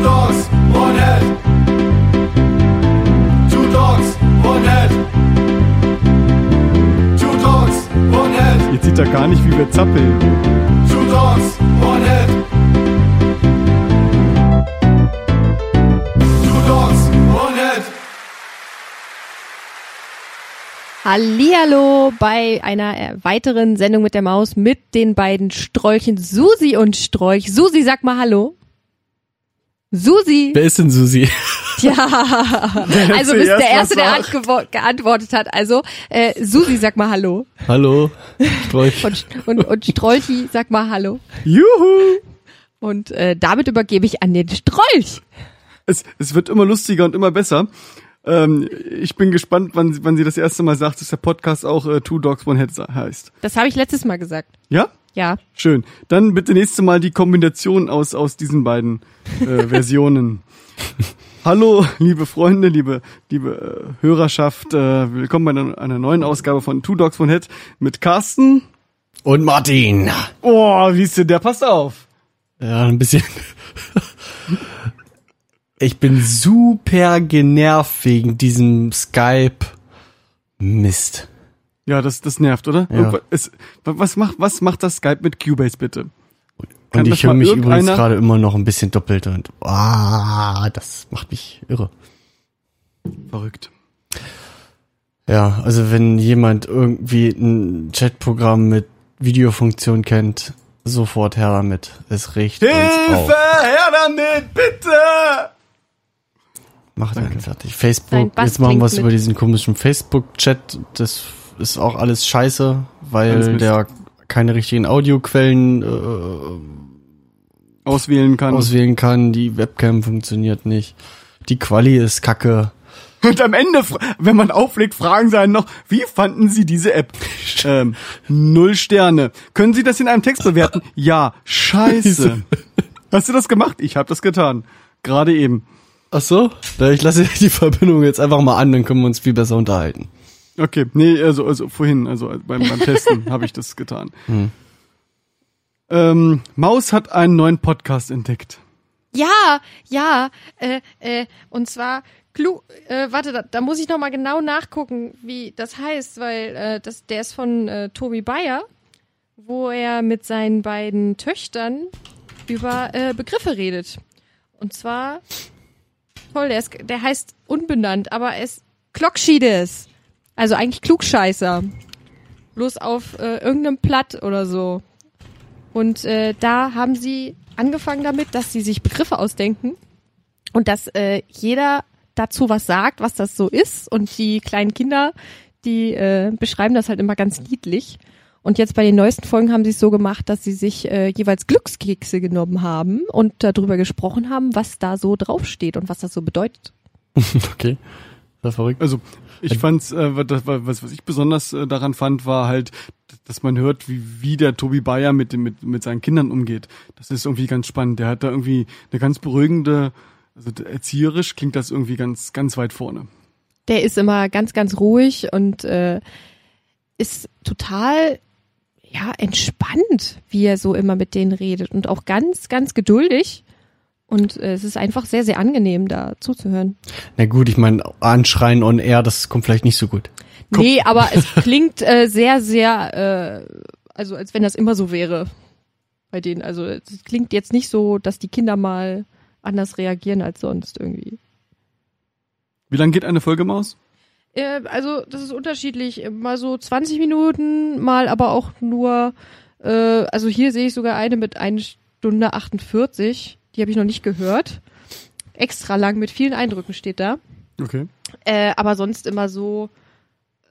Two dogs, one head. Two dogs, one head. Two dogs, one head. Jetzt sieht er gar nicht, wie wir zappeln. Two dogs, one head. Two dogs, one head. Hallihallo bei einer äh, weiteren Sendung mit der Maus mit den beiden Strolchen Susi und Strolch. Susi, sag mal Hallo. Susi. Wer ist denn Susi? Ja. Also bist der Erste, der geantwortet hat. Also äh, Susi, sag mal Hallo. Hallo? Strolch. Und, und, und Strolchi, sag mal Hallo. Juhu! Und äh, damit übergebe ich an den Strolch. Es, es wird immer lustiger und immer besser. Ähm, ich bin gespannt, wann, sie- wann sie das erste Mal sagt, dass der Podcast auch äh, Two Dogs One Head heißt. Das habe ich letztes Mal gesagt. Ja? Ja. Schön. Dann bitte nächste Mal die Kombination aus, aus diesen beiden äh, Versionen. Hallo, liebe Freunde, liebe, liebe äh, Hörerschaft. Äh, willkommen bei einer, einer neuen Ausgabe von Two Dogs One Head mit Carsten. Und Martin. Oh, wie ist denn der? Passt auf. Ja, ein bisschen. Ich bin super genervt wegen diesem Skype. Mist. Ja, das, das nervt, oder? Ja. Es, was macht, was macht das Skype mit Cubase bitte? Kann Und das ich höre mich übrigens gerade immer noch ein bisschen doppelt und ah, das macht mich irre. Verrückt. Ja, also wenn jemand irgendwie ein Chatprogramm mit Videofunktion kennt, sofort her damit. Es riecht uns Hilfe, auf. her damit, bitte! Macht einen fertig. Facebook, jetzt machen wir es über diesen komischen Facebook-Chat. Das ist auch alles scheiße, Alles weil Mist. der keine richtigen Audioquellen äh, Auswählen kann. auswählen kann. Die Webcam funktioniert nicht. Die Quali ist kacke. Und am Ende, wenn man auflegt, fragen sie einen noch, wie fanden Sie diese App? ähm, null Sterne. Können Sie das in einem Text bewerten? Ja, scheiße. Hast du das gemacht? Ich habe das getan. Gerade eben. Ach so? Ich lasse die Verbindung jetzt einfach mal an, dann können wir uns viel besser unterhalten. Okay, nee, also, also vorhin, also beim, beim Testen habe ich das getan. Ähm, Maus hat einen neuen Podcast entdeckt. Ja, ja, äh, äh, und zwar Klu äh, warte, da, da muss ich noch mal genau nachgucken, wie das heißt, weil äh, das der ist von äh, Tobi Bayer, wo er mit seinen beiden Töchtern über äh, Begriffe redet. Und zwar toll, der ist der heißt unbenannt, aber er ist Klockschides. Also eigentlich Klugscheißer. Bloß auf äh, irgendeinem Platt oder so. Und äh, da haben sie angefangen damit, dass sie sich Begriffe ausdenken und dass äh, jeder dazu was sagt, was das so ist. Und die kleinen Kinder, die äh, beschreiben das halt immer ganz niedlich. Und jetzt bei den neuesten Folgen haben sie es so gemacht, dass sie sich äh, jeweils Glückskekse genommen haben und darüber gesprochen haben, was da so draufsteht und was das so bedeutet. Okay. Das verrückt. Also ich fand's, äh, was, das- was, was ich besonders äh, daran fand, war halt, dass man hört, wie, wie der Tobi Bayer mit, dem, mit, mit seinen Kindern umgeht. Das ist irgendwie ganz spannend. Der hat da irgendwie eine ganz beruhigende, also erzieherisch klingt das irgendwie ganz, ganz weit vorne. Der ist immer ganz, ganz ruhig und äh, ist total ja entspannt, wie er so immer mit denen redet und auch ganz, ganz geduldig. Und äh, es ist einfach sehr, sehr angenehm, da zuzuhören. Na gut, ich meine, anschreien on air, das kommt vielleicht nicht so gut. Nee, aber es klingt äh, sehr, sehr, äh, also als wenn das immer so wäre bei denen. Also es klingt jetzt nicht so, dass die Kinder mal anders reagieren als sonst irgendwie. Wie lang geht eine Folge Maus? Äh, also das ist unterschiedlich. Mal so 20 Minuten, mal aber auch nur, äh, also hier sehe ich sogar eine mit 1 Stunde 48. Die habe ich noch nicht gehört. Extra lang mit vielen Eindrücken steht da. Okay. Äh, aber sonst immer so,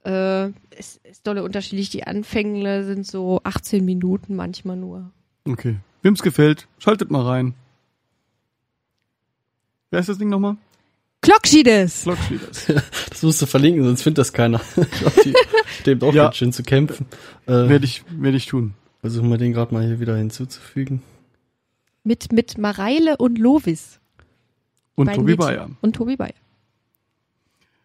äh, ist, ist dolle unterschiedlich. Die Anfänge sind so 18 Minuten manchmal nur. Okay. Wem's gefällt, schaltet mal rein. Wer ist das Ding nochmal? Klockschides! Blockschieders. Das musst du verlinken, sonst findet das keiner. Ich glaub, die steht auch Ja. ganz schön zu kämpfen. Äh, werde ich, werde ich tun. versuchen wir den gerade mal hier wieder hinzuzufügen. Mit, mit Mareile und Lovis. Und Tobi Mädchen. Bayer. Und Tobi Bayer.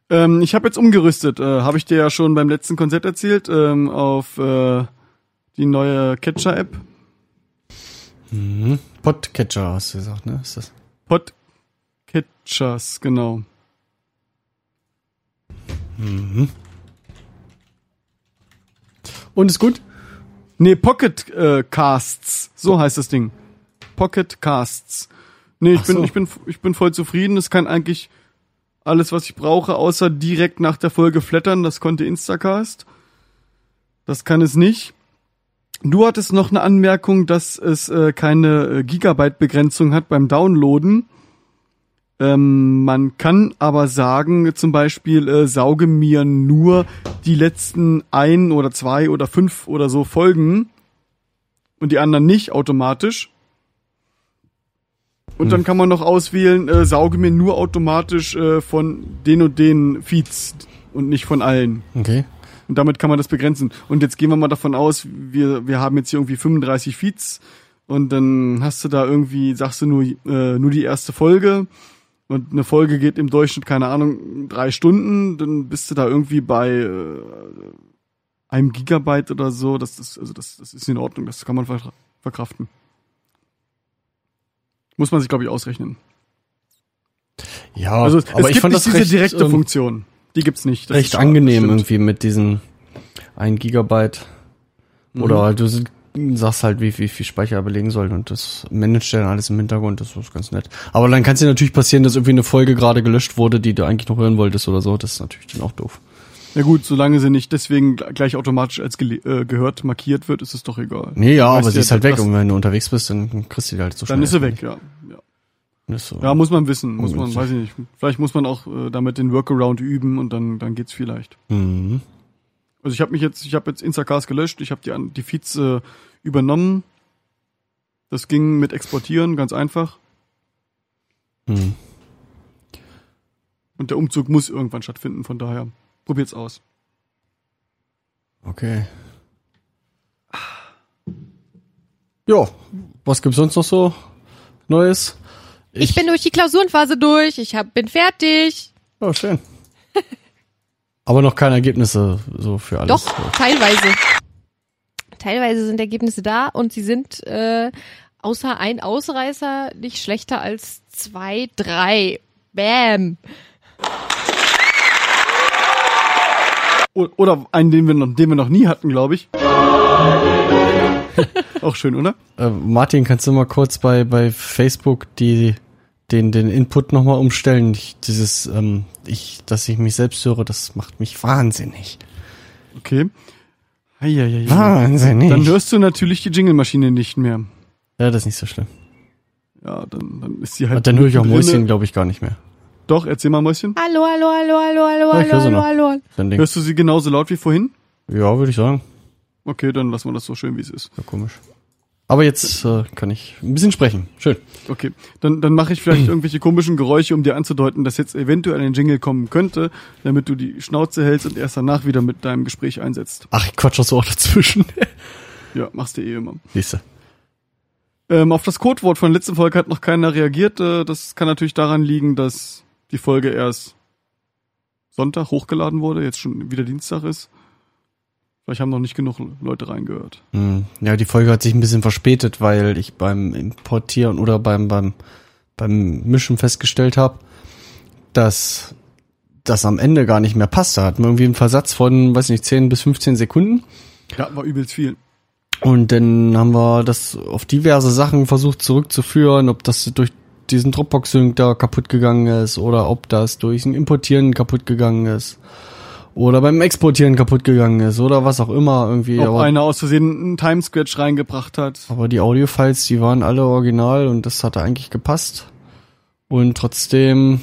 Ähm, ich habe jetzt umgerüstet. Äh, habe ich dir ja schon beim letzten Konzert erzählt. Ähm, auf äh, die neue Catcher-App. Mhm. Podcatcher hast du gesagt, ne? Ist das? Pod Stretchers, genau. Und ist gut? Nee, Pocket äh, Casts, so heißt das Ding. Pocket Casts. Nee, ich Ach bin so. ich bin ich bin voll zufrieden, es kann eigentlich alles was ich brauche, außer direkt nach der Folge flattern, das konnte Instacast. Das kann es nicht. Du hattest noch eine Anmerkung, dass es äh, keine äh, Gigabyte-Begrenzung hat beim Downloaden. Ähm, man kann aber sagen, zum Beispiel, äh, sauge mir nur die letzten ein oder zwei oder fünf oder so Folgen und die anderen nicht automatisch. Und dann kann man noch auswählen, äh, sauge mir nur automatisch äh, von den und den Feeds und nicht von allen. Okay. Und damit kann man das begrenzen. Und jetzt gehen wir mal davon aus, wir, wir haben jetzt hier irgendwie 35 Feeds und dann hast du da irgendwie, sagst du nur, äh, nur die erste Folge und eine Folge geht im Durchschnitt, keine Ahnung, drei Stunden, dann bist du da irgendwie bei äh, einem Gigabyte oder so. Das ist, also das, das ist in Ordnung, das kann man ver verkraften. Muss man sich, glaube ich, ausrechnen. Ja, Also es, aber es ich gibt fand nicht das diese recht, direkte ähm, Funktion. Die gibt's nicht. Das recht angenehm stimmt. irgendwie mit diesen 1 Gigabyte. Mhm. Oder halt, du sagst halt, wie, wie viel Speicher er belegen soll und das managt dann alles im Hintergrund, das ist ganz nett. Aber dann kann es dir natürlich passieren, dass irgendwie eine Folge gerade gelöscht wurde, die du eigentlich noch hören wolltest oder so. Das ist natürlich dann auch doof. Ja gut, solange sie nicht deswegen gl- gleich automatisch als äh, gehört markiert wird, ist es doch egal. Nee, ja, aber sie ist halt weg und wenn du unterwegs bist, dann kriegst du die halt so schnell. Dann ist sie weg, ja. ja. So. Ja, muss man wissen, muss man, weiß ich nicht. Vielleicht muss man auch äh, damit den Workaround üben und dann dann geht's vielleicht. Mhm. Also ich habe mich jetzt, ich habe jetzt Instacast gelöscht, ich habe die die Feeds äh, übernommen. Das ging mit exportieren ganz einfach Mhm. und der Umzug muss irgendwann stattfinden, von daher probiert's aus. Okay. Ja, was gibt's sonst noch so Neues? Ich, bin durch die Klausurenphase durch. Ich hab, bin fertig. Oh, schön. Aber noch keine Ergebnisse so für alles. Doch, teilweise. Teilweise sind Ergebnisse da und sie sind äh, außer ein Ausreißer nicht schlechter als zwei, drei. Bam. Oder einen, den wir noch, den wir noch nie hatten, glaube ich. Auch schön, oder? Äh, Martin, kannst du mal kurz bei, bei Facebook die, den, den Input nochmal umstellen? Ich, dieses, ähm, ich, dass ich mich selbst höre, das macht mich wahnsinnig. Okay. Eieiei. Wahnsinnig. Dann hörst du natürlich die Jingle-Maschine nicht mehr. ja, das ist nicht so schlimm. Ja, dann, dann ist sie halt. Und dann höre ich auch. Mäuschen, glaube ich, gar nicht mehr. Doch, erzähl mal Mäuschen. Hallo, hallo, hallo, hallo, hallo, Ja, ich hallo, hallo, noch. hallo. Dann Ding. Hörst du sie genauso laut wie vorhin? Ja, würde ich sagen. Okay, dann lassen wir das so schön, wie es ist. Ja, komisch. Aber jetzt äh, kann ich ein bisschen sprechen. Schön. Okay, dann, dann mache ich vielleicht irgendwelche komischen Geräusche, um dir anzudeuten, dass jetzt eventuell ein Jingle kommen könnte, damit du die Schnauze hältst und erst danach wieder mit deinem Gespräch einsetzt. Ach, ich quatsch das so auch dazwischen. Ja, machst du eh immer. Siehste. Ähm, auf das Codewort von letzter Folge hat noch keiner reagiert. Äh, das kann natürlich daran liegen, dass die Folge erst Sonntag hochgeladen wurde, jetzt schon wieder Dienstag ist. Vielleicht haben noch nicht genug Leute reingehört. Hm. Ja, die Folge hat sich ein bisschen verspätet, weil ich beim Importieren oder beim, beim, beim Mischen festgestellt habe, dass das am Ende gar nicht mehr passt. Da hatten wir irgendwie einen Versatz von, weiß nicht, 10 bis 15 Sekunden. Ja, war übelst viel. Und dann haben wir das auf diverse Sachen versucht zurückzuführen, ob das durch diesen Dropbox-Sync da kaputt gegangen ist oder ob das durch ein Importieren kaputt gegangen ist oder beim Exportieren kaputt gegangen ist oder was auch immer irgendwie. Ob aber, einer aus Versehen einen Timescratch reingebracht hat. aber die Audiofiles, die waren alle original und das hatte eigentlich gepasst. Und trotzdem,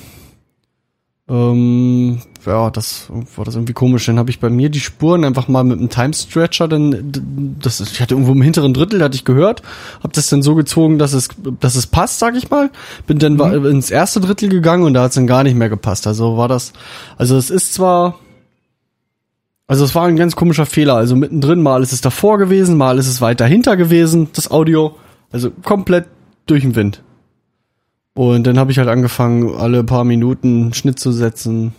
ähm, ja, das war das irgendwie komisch. Dann habe ich bei mir die Spuren einfach mal mit einem Time-Stretcher, dann, d- das, ich hatte irgendwo im hinteren Drittel, hatte ich gehört, habe das dann so gezogen, dass es, dass es passt, sag ich mal. Bin dann wa- ins erste Drittel gegangen und da hat es dann gar nicht mehr gepasst. Also war das, also es ist zwar, also es war ein ganz komischer Fehler. Also mittendrin mal ist es davor gewesen, mal ist es weiter hinter gewesen, das Audio. Also komplett durch den Wind. Und dann habe ich halt angefangen, alle paar Minuten einen Schnitt zu setzen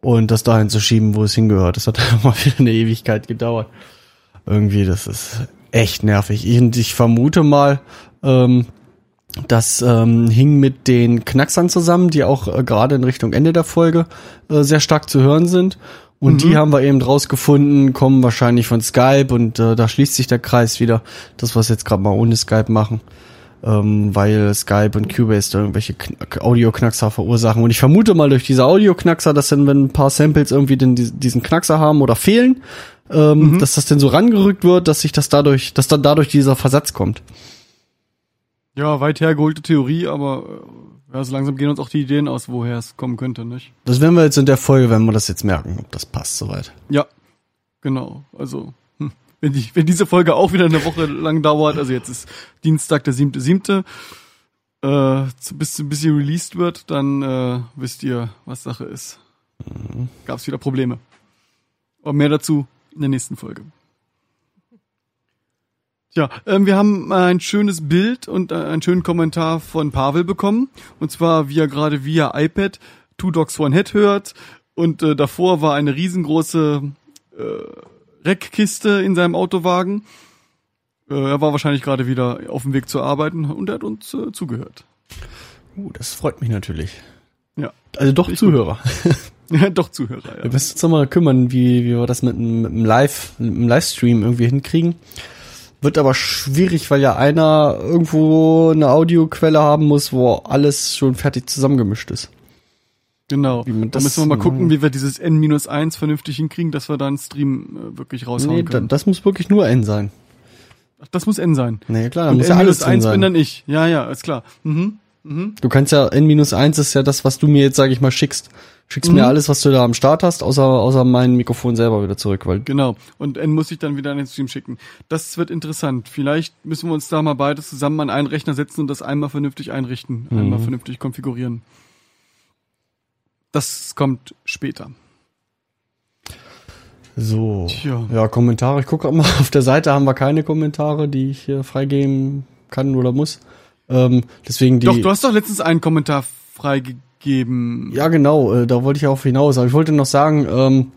und das dahin zu schieben, wo es hingehört. Das hat mal wieder eine Ewigkeit gedauert. Irgendwie, das ist echt nervig. Ich, und ich vermute mal, ähm, Das ähm, hing mit den Knacksern zusammen, die auch äh, gerade in Richtung Ende der Folge äh, sehr stark zu hören sind. Und die haben wir eben rausgefunden, kommen wahrscheinlich von Skype und äh, da schließt sich der Kreis wieder. Das, was jetzt gerade mal ohne Skype machen, ähm, weil Skype und Cubase da irgendwelche Kn- Audio-Knackser verursachen. Und ich vermute mal durch diese Audio-Knackser, dass dann, wenn ein paar Samples irgendwie den, diesen Knackser haben oder fehlen, ähm, dass das denn so rangerückt wird, dass sich das dadurch, dass dann dadurch dieser Versatz kommt. Ja, weit hergeholte Theorie, aber äh, ja, so langsam gehen uns auch die Ideen aus, woher es kommen könnte, nicht? Das werden wir jetzt in der Folge, wenn wir das jetzt merken, ob das passt soweit. Ja, genau. Also. Wenn, die, wenn diese Folge auch wieder eine Woche lang dauert, also jetzt ist Dienstag, der siebte, siebte, äh, bis, bis sie released wird, dann äh, wisst ihr, was Sache ist. Gab es wieder Probleme. Aber mehr dazu in der nächsten Folge. Ja, ähm, wir haben ein schönes Bild und äh, einen schönen Kommentar von Pavel bekommen. Und zwar, wie er gerade via iPad Two Dogs One Head hört. Und äh, davor war eine riesengroße äh, Reckkiste in seinem Autowagen. Äh, er war wahrscheinlich gerade wieder auf dem Weg zur Arbeit und er hat uns äh, zugehört. Uh, das freut mich natürlich. Ja, Also doch Zuhörer. ja doch Zuhörer. Wir Ja. müssen uns noch mal kümmern, wie, wie wir das mit einem, mit einem Live, mit einem Livestream irgendwie hinkriegen. Wird aber schwierig, weil ja einer irgendwo eine Audioquelle haben muss, wo alles schon fertig zusammengemischt ist. Genau. Da müssen wir mal gucken, wie wir dieses N-1 vernünftig hinkriegen, dass wir da einen Stream äh, wirklich raushauen Nee, können. das muss wirklich nur N sein. Ach, das muss N sein. Nee, klar, da muss ja alles drin N-1 bin dann ich. Ja, ja, ist klar. Mhm. Du kannst ja, N-1 ist ja das, was du mir jetzt, sag ich mal, schickst. Schickst mir alles, was du da am Start hast, außer, außer mein Mikrofon selber wieder zurück, weil Genau. Und N muss ich dann wieder an den Stream schicken. Das wird interessant. Vielleicht müssen wir uns da mal beide zusammen an einen Rechner setzen und das einmal vernünftig einrichten, Mhm. einmal vernünftig konfigurieren. Das kommt später. so. Tja. Ja, Kommentare. Ich gucke mal, auf der Seite haben wir keine Kommentare, die ich hier freigeben kann oder muss. Ähm, deswegen die. Doch, du hast doch letztens einen Kommentar freigegeben. Ja, genau, äh, da wollte ich auch hinaus. Aber ich wollte noch sagen, ähm,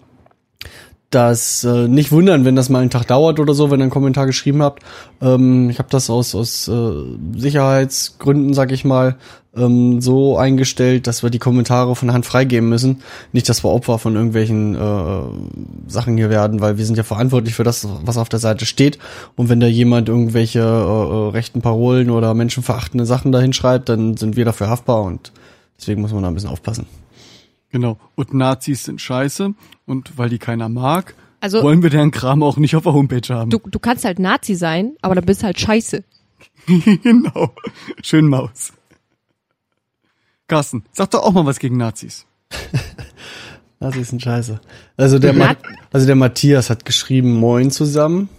dass äh, nicht wundern, wenn das mal einen Tag dauert oder so, wenn ihr einen Kommentar geschrieben habt. Ähm, ich habe das aus, aus äh, Sicherheitsgründen, sag ich mal, ähm, so eingestellt, dass wir die Kommentare von Hand freigeben müssen. Nicht, dass wir Opfer von irgendwelchen äh, Sachen hier werden, weil wir sind ja verantwortlich für das, was auf der Seite steht. Und wenn da jemand irgendwelche äh, äh, rechten Parolen oder menschenverachtende Sachen dahin schreibt, dann sind wir dafür haftbar und deswegen muss man da ein bisschen aufpassen. Genau. Und Nazis sind scheiße. Und weil die keiner mag, Also- wollen wir deren Kram auch nicht auf der Homepage haben. Du, du kannst halt Nazi sein, aber dann bist halt scheiße. genau. Schön Maus. Carsten, sag doch auch mal was gegen Nazis. Nazis sind scheiße. Also der, Ma also der Matthias hat geschrieben, moin zusammen.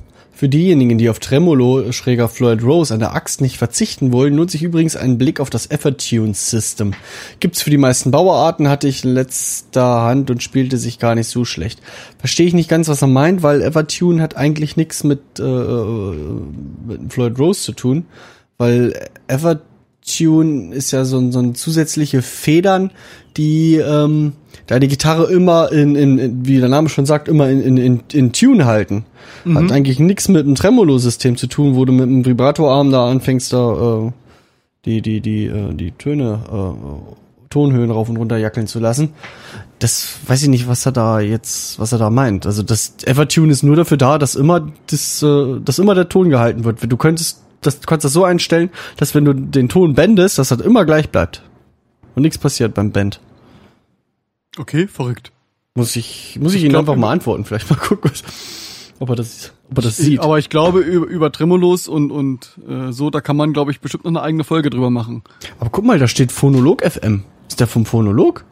Für diejenigen, die auf Tremolo schräger Floyd Rose an der Axt nicht verzichten wollen, lohnt sich übrigens ein Blick auf das Evertune System. Gibt's für die meisten Bauarten, hatte ich in letzter Hand und spielte sich gar nicht so schlecht. Verstehe ich nicht ganz, was er meint, weil Evertune hat eigentlich nichts mit, äh, äh, mit Floyd Rose zu tun, weil Evertune ist ja so, ein- so ein zusätzliche Federn, die ähm, da die Gitarre immer in, in, in wie der Name schon sagt, immer in, in, in, in Tune halten. Hat eigentlich nichts mit dem Tremolo-System zu tun, wo du mit dem Vibratorarm da anfängst, da äh, die, die, die, äh, die Töne, äh, Tonhöhen rauf und runter jackeln zu lassen. Das weiß ich nicht, was er da jetzt, was er da meint. Also das Evertune ist nur dafür da, dass immer das, äh, dass immer der Ton gehalten wird. Du könntest, das, du kannst das so einstellen, dass wenn du den Ton bendest, dass das immer gleich bleibt. Und nichts passiert beim Bend. Okay, verrückt. Muss ich, muss ich, Ich ihn glaub, einfach mal antworten, vielleicht mal gucken, was- ob er das, ob er das Ich, sieht. aber ich glaube, über, über Tremolos und, und äh, so, da kann man, glaube ich, bestimmt noch eine eigene Folge drüber machen. Aber guck mal, da steht Phonolog FM. Ist der vom Phonolog?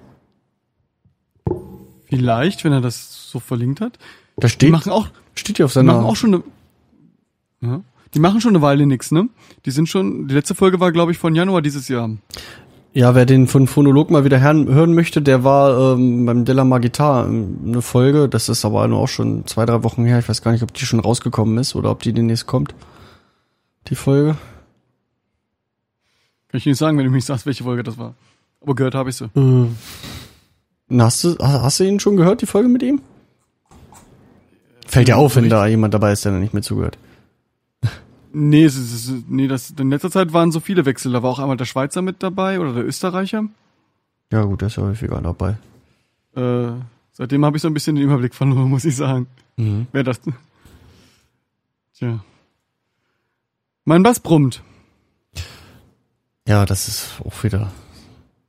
Vielleicht, wenn er das so verlinkt hat. Da Die steht, machen auch, steht hier auf seiner. machen auch schon eine, ja, die machen schon eine Weile nix, ne? Die sind schon, die letzte Folge war, glaube ich, von Januar dieses Jahr. Ja, wer den von Phonolog mal wieder hören, möchte, der war ähm, beim Della Magitar eine Folge. Das ist aber nur auch schon zwei, drei Wochen her. Ich weiß gar nicht, ob die schon rausgekommen ist oder ob die demnächst kommt. Die Folge. Kann ich nicht sagen, wenn du mich sagst, welche Folge das war. Aber gehört habe ich sie. Äh, na, hast du, hast du ihn schon gehört, die Folge mit ihm? Fällt dir auf, wenn da jemand dabei ist, der nicht mehr zugehört. Nee, es ist, nee das, in letzter Zeit waren so viele Wechsel. Da war auch einmal der Schweizer mit dabei oder der Österreicher. Ja gut, der ist ja häufiger dabei. Äh, seitdem habe ich so ein bisschen den Überblick verloren, muss ich sagen. Mhm. Wer das. Tja. Mein Bass brummt. Ja, das ist auch wieder.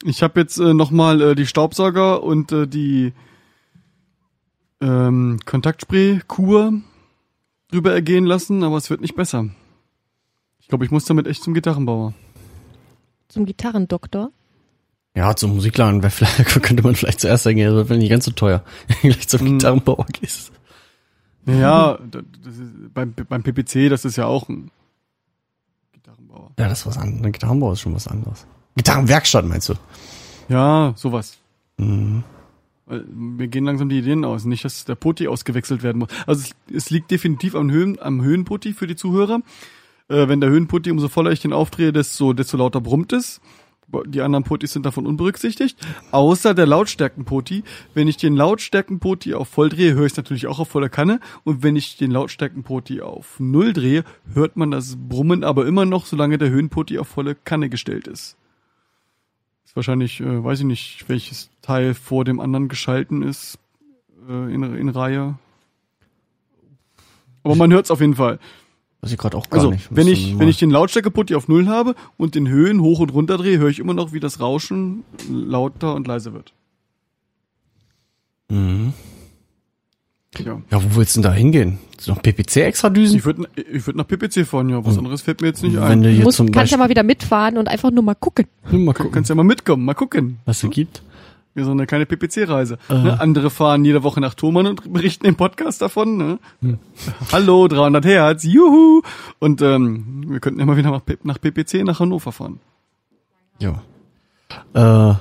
Ich habe jetzt äh, nochmal äh, die Staubsauger und äh, die ähm, Kontaktspray-Kur drüber ergehen lassen, aber es wird nicht besser. Ich glaube, ich muss damit echt zum Gitarrenbauer. Zum Gitarrendoktor. Ja, zum Musikladen vielleicht, könnte man vielleicht zuerst sagen, ja, das wäre nicht ganz so teuer. Gleich zum Mhm. Gitarrenbauer gehst. Ja, da- das ist, beim, beim PPC, das ist ja auch ein Gitarrenbauer. Ja, das ist was anderes. Ein Gitarrenbauer ist schon was anderes. Gitarrenwerkstatt meinst du? Ja, sowas. Mhm. Mir gehen langsam die Ideen aus. Nicht, dass der Poti ausgewechselt werden muss. Also es, es liegt definitiv am, Höhen, am Höhenpoti für die Zuhörer. Äh, wenn der Höhenpoti, umso voller ich den aufdrehe, desto, desto lauter brummt es. Die anderen Potis sind davon unberücksichtigt. Außer der Lautstärkenpoti. Wenn ich den Lautstärkenpoti auf voll drehe, höre ich es natürlich auch auf voller Kanne. Und wenn ich den Lautstärkenpoti auf null drehe, hört man das Brummen aber immer noch, solange der Höhenpoti auf volle Kanne gestellt ist. Ist wahrscheinlich, äh, weiß ich nicht, welches Teil vor dem anderen geschalten ist äh, in, in Reihe. Aber man hört es auf jeden Fall. Weiß ich gerade auch gar Also, nicht. wenn ich, mal- wenn ich den Lautstärkeputti auf Null habe und den Höhen hoch und runter drehe, höre ich immer noch, wie das Rauschen lauter und leiser wird. Mhm. Ja. Ja, wo willst du denn da hingehen? Ist noch PPC extra Düsen? Ich würde ich würd nach PPC fahren, ja. Was anderes fällt mir jetzt nicht Wenn ein. du Du hier musst, zum kannst ja mal wieder mitfahren und einfach nur mal gucken. mal Du gucken, kannst ja mal mitkommen, mal gucken. was es gibt. Wir so eine kleine PPC-Reise. Ne? Andere fahren jede Woche nach Thomann und berichten im Podcast davon. Ne? Hallo, 300 Hertz, juhu! Und ähm, wir könnten immer wieder nach, nach PPC nach Hannover fahren. Ja. Äh,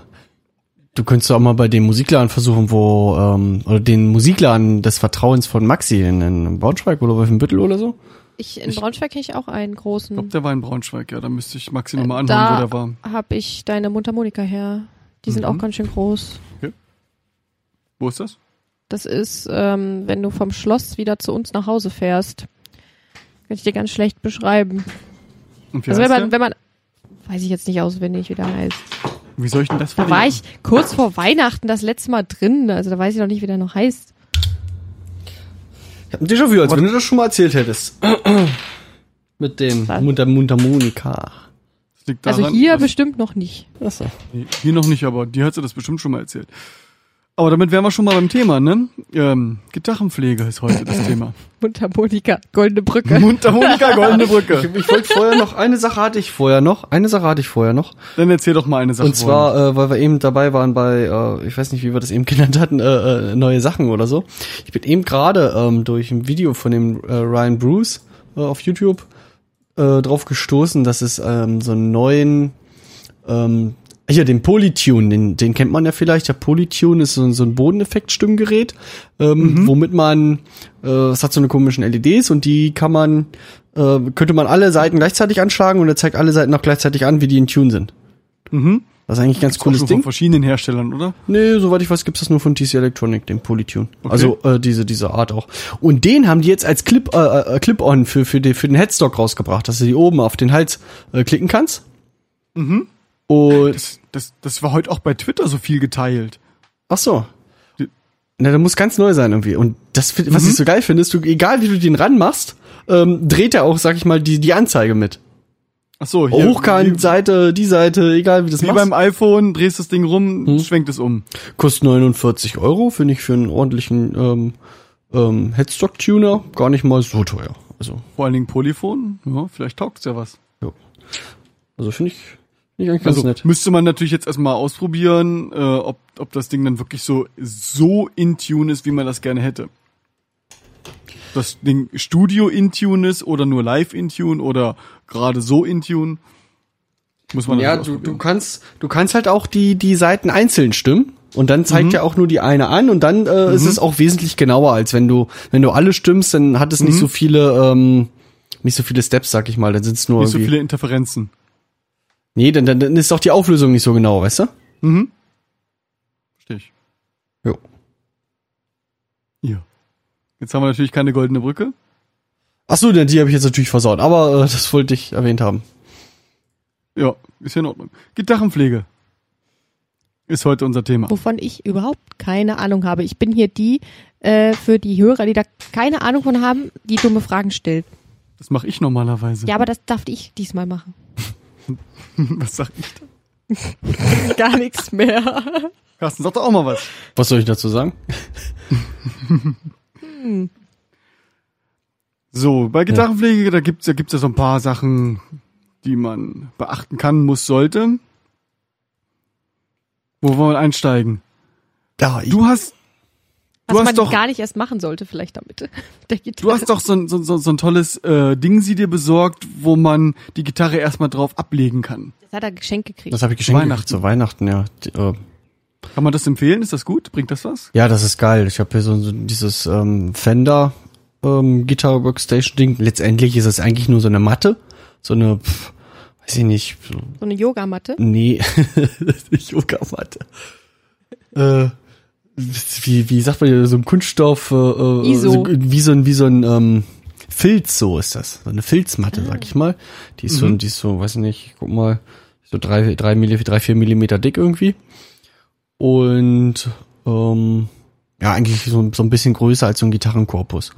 du könntest auch mal bei dem Musikladen versuchen, wo, ähm, oder den Musikladen des Vertrauens von Maxi in, in Braunschweig oder Wolfenbüttel oder so. Ich, in Ich- Braunschweig kenne ich auch einen Ich großen. glaube, der war in Braunschweig, ja. Da müsste ich Maxi nochmal Äh, anhören, da- wo der war. Habe ich deine Mundharmonika her. Die sind Mhm. auch ganz schön groß. Wo ist das? Das ist, ähm, wenn du vom Schloss wieder zu uns nach Hause fährst. Kann ich dir ganz schlecht beschreiben. Und wie Also wenn man, der? wenn man, weiß ich jetzt nicht auswendig, wie der heißt. Wie soll ich denn das Da war ich kurz vor Weihnachten das letzte Mal drin. Also da weiß ich noch nicht, wie der noch heißt. Ich hab ein Déjà-vu, als wenn du das schon mal erzählt hättest. Mit dem Was? Mundharmonika. Das liegt daran, Also hier dass- bestimmt noch nicht. Achso. Nee, hier noch nicht, aber die hat sie das bestimmt schon mal erzählt. Aber damit wären wir schon mal beim Thema, ne? Ähm, Gitarrenpflege ist heute das Thema. Mundharmonika, goldene Brücke. Mundharmonika, goldene Ich, Brücke. ich wollte vorher noch, eine Sache hatte ich vorher noch, eine Sache hatte ich vorher noch. Dann erzähl doch mal eine Sache. Und zwar, äh, weil wir eben dabei waren bei, äh, ich weiß nicht, wie wir das eben genannt hatten, äh, äh, neue Sachen oder so. Ich bin eben gerade ähm, durch ein Video von dem äh, Ryan Bruce äh, auf YouTube äh, drauf gestoßen, dass es ähm, so einen neuen, ähm, hier den Polytune, den, den kennt man ja vielleicht. Der Polytune ist so, ein- so ein Bodeneffekt-Stimmgerät, ähm, womit man, äh, es hat so eine komischen LEDs und die kann man, äh, könnte man alle Seiten gleichzeitig anschlagen und er zeigt alle Seiten auch gleichzeitig an, wie die in Tune sind. Mhm. Das ist eigentlich ganz cooles Ding. Von verschiedenen Herstellern, oder? Nee, soweit ich weiß, gibt's das nur von TC Electronic, den Polytune. Okay. Also äh, diese diese Art auch. Und den haben die jetzt als Clip äh, äh, Clip-on für für den für den Headstock rausgebracht, dass du die oben auf den Hals äh, klicken kannst. Mhm. Und Das, das, das war heute auch bei Twitter so viel geteilt. ach so. Die- Na, der muss ganz neu sein irgendwie. Und das, was Mhm. ich so geil finde, ist, du, egal wie du den ranmachst, ähm, dreht er auch, sag ich mal, die die Anzeige mit. Ach so, hier. Hochkant, wie, Seite, die Seite, egal wie das wie machst. beim iPhone, drehst das Ding rum, Mhm. schwenkt es um. Kostet 49 Euro, finde ich für einen ordentlichen ähm, ähm, Headstock-Tuner gar nicht mal so teuer. Also Vor allen Dingen Polyphon. Ja, vielleicht taugt's ja was. Also finde ich, find ich eigentlich ganz Also nett. müsste man natürlich jetzt erstmal ausprobieren, äh, ob, ob das Ding dann wirklich so, so in Tune ist, wie man das gerne hätte. Das Ding Studio in Tune ist oder nur live in Tune oder gerade so in Tune. Muss man Ja, du, du kannst, du kannst halt auch die, die Seiten einzeln stimmen. Und dann zeigt Mhm. ja auch nur die eine an und dann äh, ist es auch wesentlich genauer, als wenn du, wenn du alle stimmst, dann hat es nicht Mhm. so viele, ähm, nicht so viele Steps, sag ich mal, dann sind es nur Nicht so viele Interferenzen. nee, dann, dann, dann ist auch die Auflösung nicht so genau, weißt du? Mhm. Verstehe ich. Jo. Ja. Jetzt haben wir natürlich keine goldene Brücke. Ach so, denn die habe ich jetzt natürlich versaut, aber äh, das wollte ich erwähnt haben. Ja, ist ja in Ordnung. Gitarrenpflege ist heute unser Thema. Wovon ich überhaupt keine Ahnung habe. Ich bin hier die, äh, für die Hörer, die da keine Ahnung von haben, die dumme Fragen stellt. Das mache ich normalerweise. Ja, aber das darf ich diesmal machen. Was sag ich da? Gar nichts mehr. Carsten, sag doch auch mal was. Was soll ich dazu sagen? So, bei Gitarrenpflege, da gibt's da gibt's ja so ein paar Sachen, die man beachten kann, muss, sollte. Wo wollen wir einsteigen? Ja, ich, Du hast, Was du hast man doch, gar nicht erst machen sollte, vielleicht damit. Du hast doch so ein, so, so, so ein tolles äh, Ding sie dir besorgt, wo man die Gitarre erstmal drauf ablegen kann. Das hat er geschenkt gekriegt. das habe ich geschenkt Weihnachten. zu Weihnachten, ja. Die, äh, Kann man das empfehlen? Ist das gut? Bringt das was? ja, das ist geil. Ich habe hier so, so dieses ähm, Fender ähm, Guitar Workstation Ding. Letztendlich ist es eigentlich nur so eine Matte, so eine, pf, weiß ich nicht, so so eine Yogamatte. Nee, nicht Yogamatte. Äh, wie, wie sagt man hier, so ein Kunststoff, äh, äh, ISO. So, wie so ein, wie so ein ähm, Filz, so ist das. So eine Filzmatte, sag ich mal. Die ist so, die ist so, weiß ich nicht, guck mal, so drei, drei, Milli, drei, vier Millimeter dick irgendwie. Und ähm, ja, eigentlich so, so ein bisschen größer als so ein Gitarrenkorpus.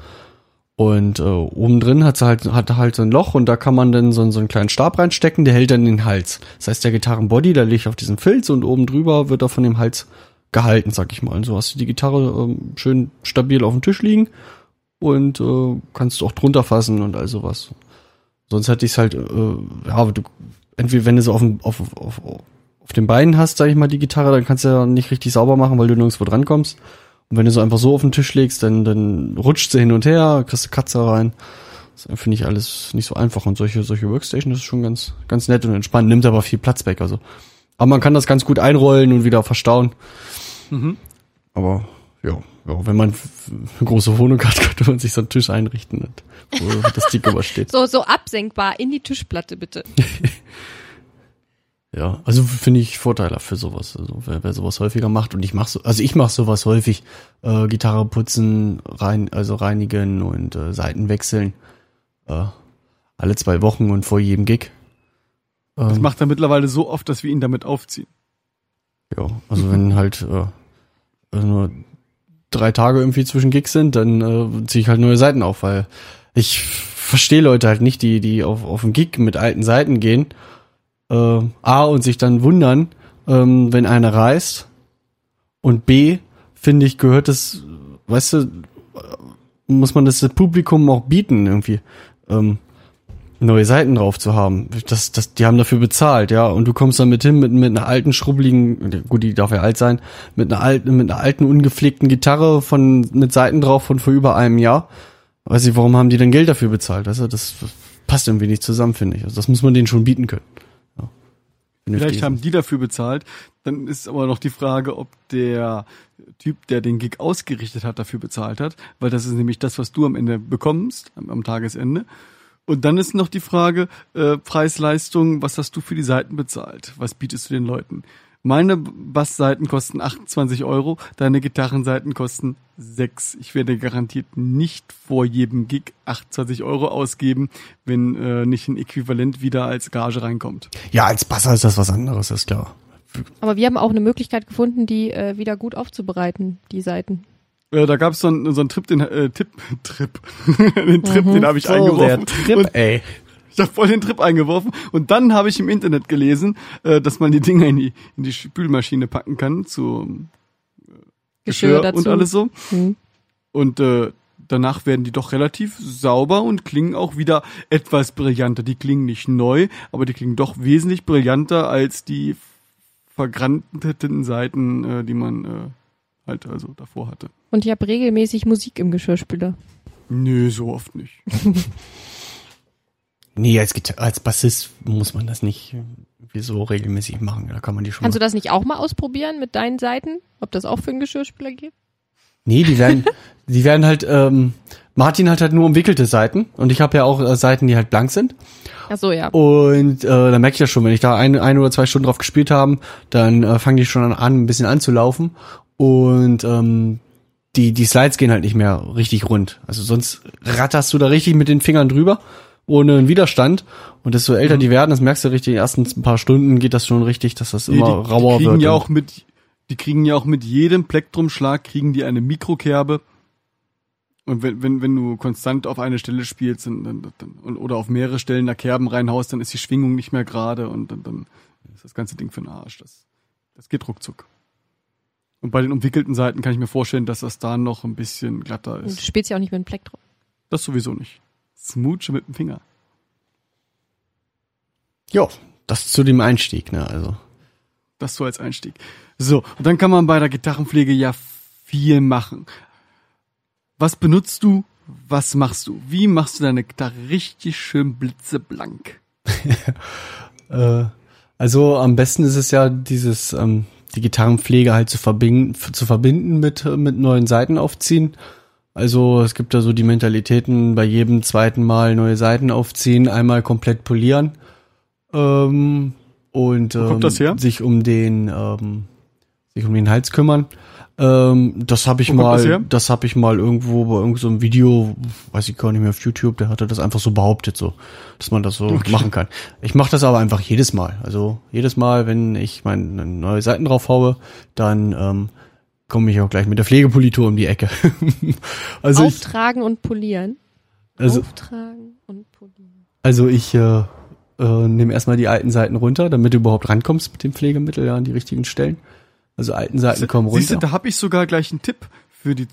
Und äh, oben drin hat sie halt, hat halt so ein Loch und da kann man dann so, so einen kleinen Stab reinstecken, der hält dann den Hals. Das heißt, der Gitarrenbody, der liegt auf diesem Filz und oben drüber wird er von dem Hals gehalten, sag ich mal. Und so hast du die Gitarre ähm, schön stabil auf dem Tisch liegen und äh, kannst du auch drunter fassen und all sowas. Sonst hätte ich es halt, äh, ja, du, entweder wenn du so auf, dem, auf, auf, auf den Beinen hast, sag ich mal, die Gitarre, dann kannst du ja nicht richtig sauber machen, weil du nirgendwo drankommst. Und wenn du so einfach so auf den Tisch legst, dann, dann rutscht sie hin und her, kriegst du Katze rein. Das finde ich alles nicht so einfach. Und solche, solche Workstation das ist schon ganz, ganz nett und entspannt, nimmt aber viel Platz weg. Also. Aber man kann das ganz gut einrollen und wieder verstauen. Aber ja, ja, wenn man eine große Wohnung hat, könnte man sich so einen Tisch einrichten, wo das Ding übersteht. So, so absenkbar in die Tischplatte, bitte. Ja, also finde ich vorteilhaft für sowas. Also wer, wer sowas häufiger macht und ich mache so, also ich mache sowas häufig, äh, Gitarre putzen, rein, also reinigen und äh, Seiten wechseln. Äh, alle zwei Wochen und vor jedem Gig. Das Ähm, macht er mittlerweile so oft, dass wir ihn damit aufziehen. ja, also wenn halt äh, nur drei Tage irgendwie zwischen Gigs sind, dann äh, ziehe ich halt neue Seiten auf, weil ich verstehe Leute halt nicht, die, die auf, auf einen Gig mit alten Seiten gehen, äh, A, und sich dann wundern, ähm, wenn einer reist, und B, finde ich, gehört das, weißt du, äh, muss man das Publikum auch bieten, irgendwie, ähm, neue Seiten drauf zu haben. Das, das, die haben dafür bezahlt, ja. Und du kommst damit hin mit, mit einer alten, schrubbeligen, gut, die darf ja alt sein, mit einer alten, mit einer alten, ungepflegten Gitarre von, mit Seiten drauf von vor über einem Jahr. Weiß ich, warum haben die denn Geld dafür bezahlt? Also das passt irgendwie nicht zusammen, finde ich. Also das muss man denen schon bieten können. Vielleicht haben die dafür bezahlt. Dann ist aber noch die Frage, ob der Typ, der den Gig ausgerichtet hat, dafür bezahlt hat. Weil das ist nämlich das, was du am Ende bekommst, am, am Tagesende. Und dann ist noch die Frage, äh, Preis-Leistung, was hast du für die Seiten bezahlt? Was bietest du den Leuten? Meine Bassseiten kosten 28 Euro, deine Gitarrenseiten kosten 6. Ich werde garantiert nicht vor jedem Gig 28 Euro ausgeben, wenn äh, nicht ein Äquivalent wieder als Gage reinkommt. Ja, als Basser ist das was anderes, ist klar. Aber wir haben auch eine Möglichkeit gefunden, die äh, wieder gut aufzubereiten, die Seiten. Äh, da gab es so einen, so einen Trip, den äh, Tipp, Trip, den Trip, den habe ich eingeworfen. und ey. Ich habe voll den Trip eingeworfen und dann habe ich im Internet gelesen, äh, dass man die Dinger in die in die Spülmaschine packen kann zu Geschirr, Geschirr, dazu. und alles so. Hm. Und äh, danach werden die doch relativ sauber und klingen auch wieder etwas brillanter. Die klingen nicht neu, aber die klingen doch wesentlich brillanter als die vergranteten Seiten, äh, die man äh, halt also davor hatte. Und ich habe regelmäßig Musik im Geschirrspüler. Nö, so oft nicht. Nee, als, Gita- als Bassist muss man das nicht irgendwie so regelmäßig machen. Da kann man die schon Kannst du mal. das nicht auch mal ausprobieren mit deinen Seiten? Ob das auch für einen Geschirrspüler geht? Nee, die werden, die werden halt, ähm, Martin hat halt nur umwickelte Seiten und ich habe ja auch äh, Seiten, die halt blank sind. Ach so, ja. Und äh, da merke ich das schon, wenn ich da ein, ein oder zwei Stunden drauf gespielt haben, dann äh, fangen die schon an, ein bisschen anzulaufen. Und ähm, die, die Slides gehen halt nicht mehr richtig rund. Also sonst ratterst du da richtig mit den Fingern drüber, ohne einen Widerstand. Und desto älter die werden, das merkst du richtig, in den ersten ein paar Stunden geht das schon richtig, dass das immer die, rauer die kriegen wird. ja und- auch mit, die kriegen ja auch mit jedem Plektrumschlag kriegen die eine Mikrokerbe. Und wenn, wenn, wenn du konstant auf eine Stelle spielst dann, dann, und- oder auf mehrere Stellen da Kerben reinhaust, dann ist die Schwingung nicht mehr gerade und dann, dann ist das ganze Ding für den Arsch. Das, das geht ruckzuck. Und bei den umwickelten Seiten kann ich mir vorstellen, dass das da noch ein bisschen glatter Du ist. spielst ja auch nicht mit dem Plektrum. Das sowieso nicht. Smooche mit dem Finger. Ja, das zu dem Einstieg, ne, also. Das so als Einstieg. So, und dann kann man bei der Gitarrenpflege ja viel machen. Was benutzt du? Was machst du? Wie machst du deine Gitarre richtig schön blitzeblank? Äh, also am besten ist es ja dieses ähm, die Gitarrenpflege halt zu verbinden, zu verbinden mit äh, mit neuen Seiten aufziehen. Also es gibt da so die Mentalitäten bei jedem zweiten Mal neue Seiten aufziehen, einmal komplett polieren ähm, und ähm, sich um den ähm, sich um den Hals kümmern. Ähm, das habe ich Wo mal, das das habe ich mal irgendwo bei irgendeinem so einem Video, weiß ich gar nicht mehr auf YouTube, der hatte das einfach so behauptet, so, dass man das so machen kann. Ich mache das aber einfach jedes Mal. Also jedes Mal, wenn ich meine neue Seiten drauf haue, dann ähm, komme ich auch gleich mit der Pflegepolitur um die Ecke. also ich, Auftragen und polieren. also Auftragen und polieren. also ich äh, äh, nehme erstmal die alten Seiten runter, damit du überhaupt rankommst mit dem Pflegemittel ja an die richtigen Stellen. Also alten Seiten kommen Siehst du, runter. da habe ich sogar gleich einen Tipp für die,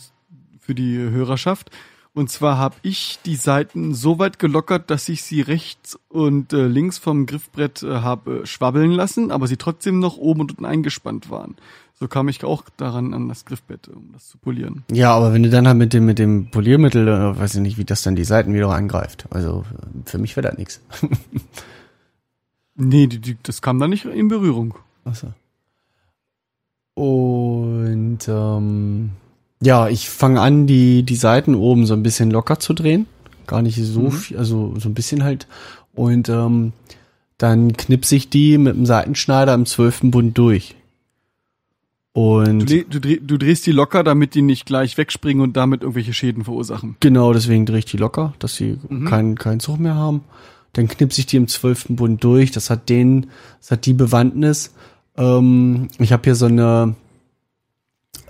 für die Hörerschaft. Und zwar habe ich die Seiten so weit gelockert, dass ich sie rechts und äh, links vom Griffbrett äh, habe schwabbeln lassen, aber sie trotzdem noch oben und unten eingespannt waren. So kam ich auch daran an das Griffbett, um das zu polieren. Ja, aber wenn du dann halt mit dem mit dem Poliermittel, äh, weiß ich nicht, wie das dann die Seiten wieder angreift. Also äh, für mich wäre das nichts. Nee, die, die, das kam da nicht in Berührung. Achso. Und ähm, ja, ich fange an, die die Seiten oben so ein bisschen locker zu drehen, gar nicht so Mhm. viel, also so ein bisschen halt. Und ähm, dann knipse ich die mit dem Seitenschneider im zwölften Bund durch. Du, Und du, dreh, du drehst die locker, damit die nicht gleich wegspringen und damit irgendwelche Schäden verursachen. Genau, deswegen drehe ich die locker, dass sie Mhm. keinen keinen Zug mehr haben. Dann knipse ich die im zwölften Bund durch. Das hat den, das hat die Bewandtnis. Ähm, ich habe hier so eine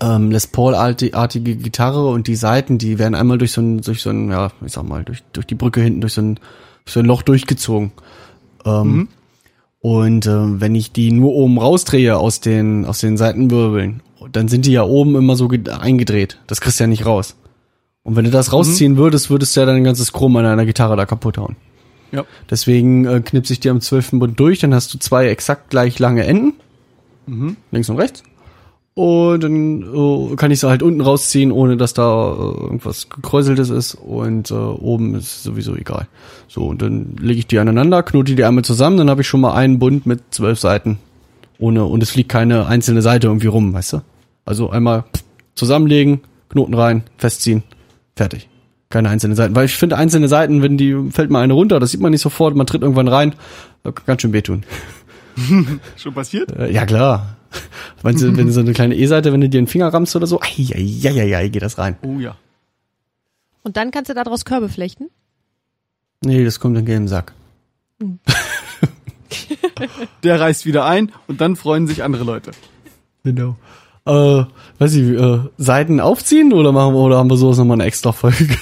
ähm, Les Paul-artige Gitarre und die Seiten, die werden einmal durch so ein, durch so ein, ja, ich sag mal, durch, durch die Brücke hinten, durch so ein, durch so ein Loch durchgezogen. Ähm, Mhm. Und äh, wenn ich die nur oben rausdrehe aus den, aus den Seitenwirbeln, dann sind die ja oben immer so ge- eingedreht. Das kriegst du ja nicht raus. Und wenn du das rausziehen würdest, würdest du ja dein ganzes Chrom an deiner Gitarre da kaputt hauen. Ja. Deswegen äh, knipse ich dir am 12. Bund durch, dann hast du zwei exakt gleich lange Enden. Mhm. Links und rechts. Und dann äh, kann ich sie halt unten rausziehen, ohne dass da äh, irgendwas gekräuseltes ist. Und äh, oben ist sowieso egal. So, und dann lege ich die aneinander, knote die einmal zusammen, dann habe ich schon mal einen Bund mit zwölf Seiten. Ohne, und es fliegt keine einzelne Seite irgendwie rum, weißt du? Also einmal zusammenlegen, Knoten rein, festziehen, fertig. Keine einzelnen Seiten. Weil ich finde, einzelne Seiten, wenn die, fällt mal eine runter, das sieht man nicht sofort, man tritt irgendwann rein, kann ganz schön wehtun. Schon passiert? Äh, ja, klar. Meinst du, wenn du so eine kleine E-Seite, wenn du dir den Finger rammst oder so, ai, ai, ai, ai, ai, geht das rein. Oh ja. Und dann kannst du daraus Körbe flechten. Nee, das kommt in den gelben Sack. Der reißt wieder ein und dann freuen sich andere Leute. Genau. Äh, weiß ich, äh, Seiten aufziehen oder machen wir, oder haben wir sowas nochmal eine extra Folge?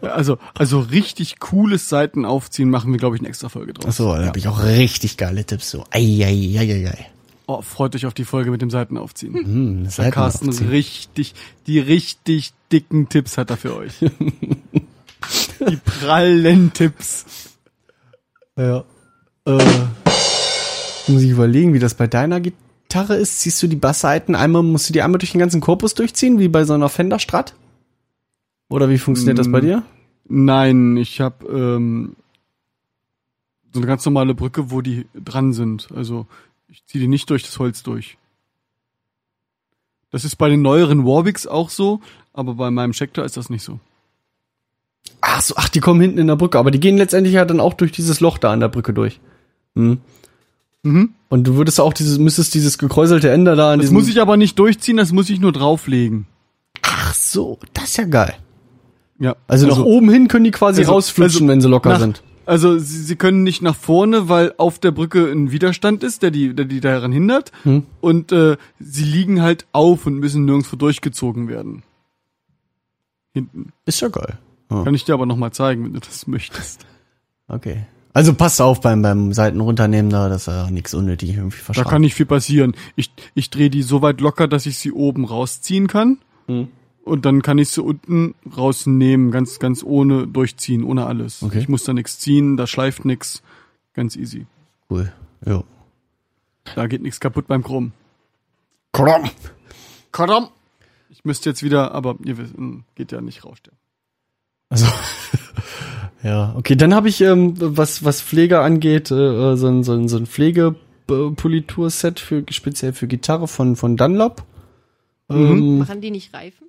Also, also richtig cooles Seiten aufziehen machen wir, glaube ich, eine extra Folge draus. Achso, da hab ich auch richtig geile Tipps, so. Ai. Oh, freut euch auf die Folge mit dem Seiten aufziehen. Hm, Da Seiten Carsten aufziehen. richtig, die richtig dicken Tipps hat er für euch. die prallen Tipps. Ja. Äh, muss ich überlegen, wie das bei deiner Gitarre ist. Ziehst du die Bassseiten einmal, musst du die einmal durch den ganzen Korpus durchziehen, wie bei so einer Fender Strat? Oder wie funktioniert das bei Mm. dir? Nein, ich habe ähm, so eine ganz normale Brücke, wo die dran sind. Also ich ziehe die nicht durch das Holz durch. Das ist bei den neueren Warwicks auch so, aber bei meinem Schecter ist das nicht so. Ach so, ach, die kommen hinten in der Brücke, aber die gehen letztendlich ja dann auch durch dieses Loch da an der Brücke durch. Hm. Mhm. Und du würdest auch dieses, müsstest dieses gekräuselte Ende da an Das muss ich aber nicht durchziehen, das muss ich nur drauflegen. Ach so, das ist ja geil. Ja. Also, nach oben hin können die quasi also- rausflutschen, also wenn sie locker nach- sind. Also sie, sie können nicht nach vorne, weil auf der Brücke ein Widerstand ist, der die, der die daran hindert. Hm. Und äh, sie liegen halt auf und müssen nirgendwo durchgezogen werden. Hinten. Ist ja geil. Ja. Kann ich dir aber nochmal zeigen, wenn du das möchtest. Okay. Also passt auf beim, beim Seiten runternehmen da, dass er nichts unnötig irgendwie Da verschafft. kann nicht viel passieren. Ich, ich drehe die so weit locker, dass ich sie oben rausziehen kann. Hm. Und dann kann ich sie unten rausnehmen, ganz, ganz ohne durchziehen, ohne alles. Okay. Ich muss da nichts ziehen, da schleift nix. Ganz easy. cool. Ja. Da geht nichts kaputt beim Chrom. Kram. Kadam. Ich müsste jetzt wieder, aber ihr wisst, hm, geht ja nicht raus. Also ja, okay, dann habe ich ähm, was was Pflege angeht, äh, so ein so ein, so ein Pflegepolitur-Set für speziell für Gitarre von von Dunlop. Ähm, Machen die nicht Reifen?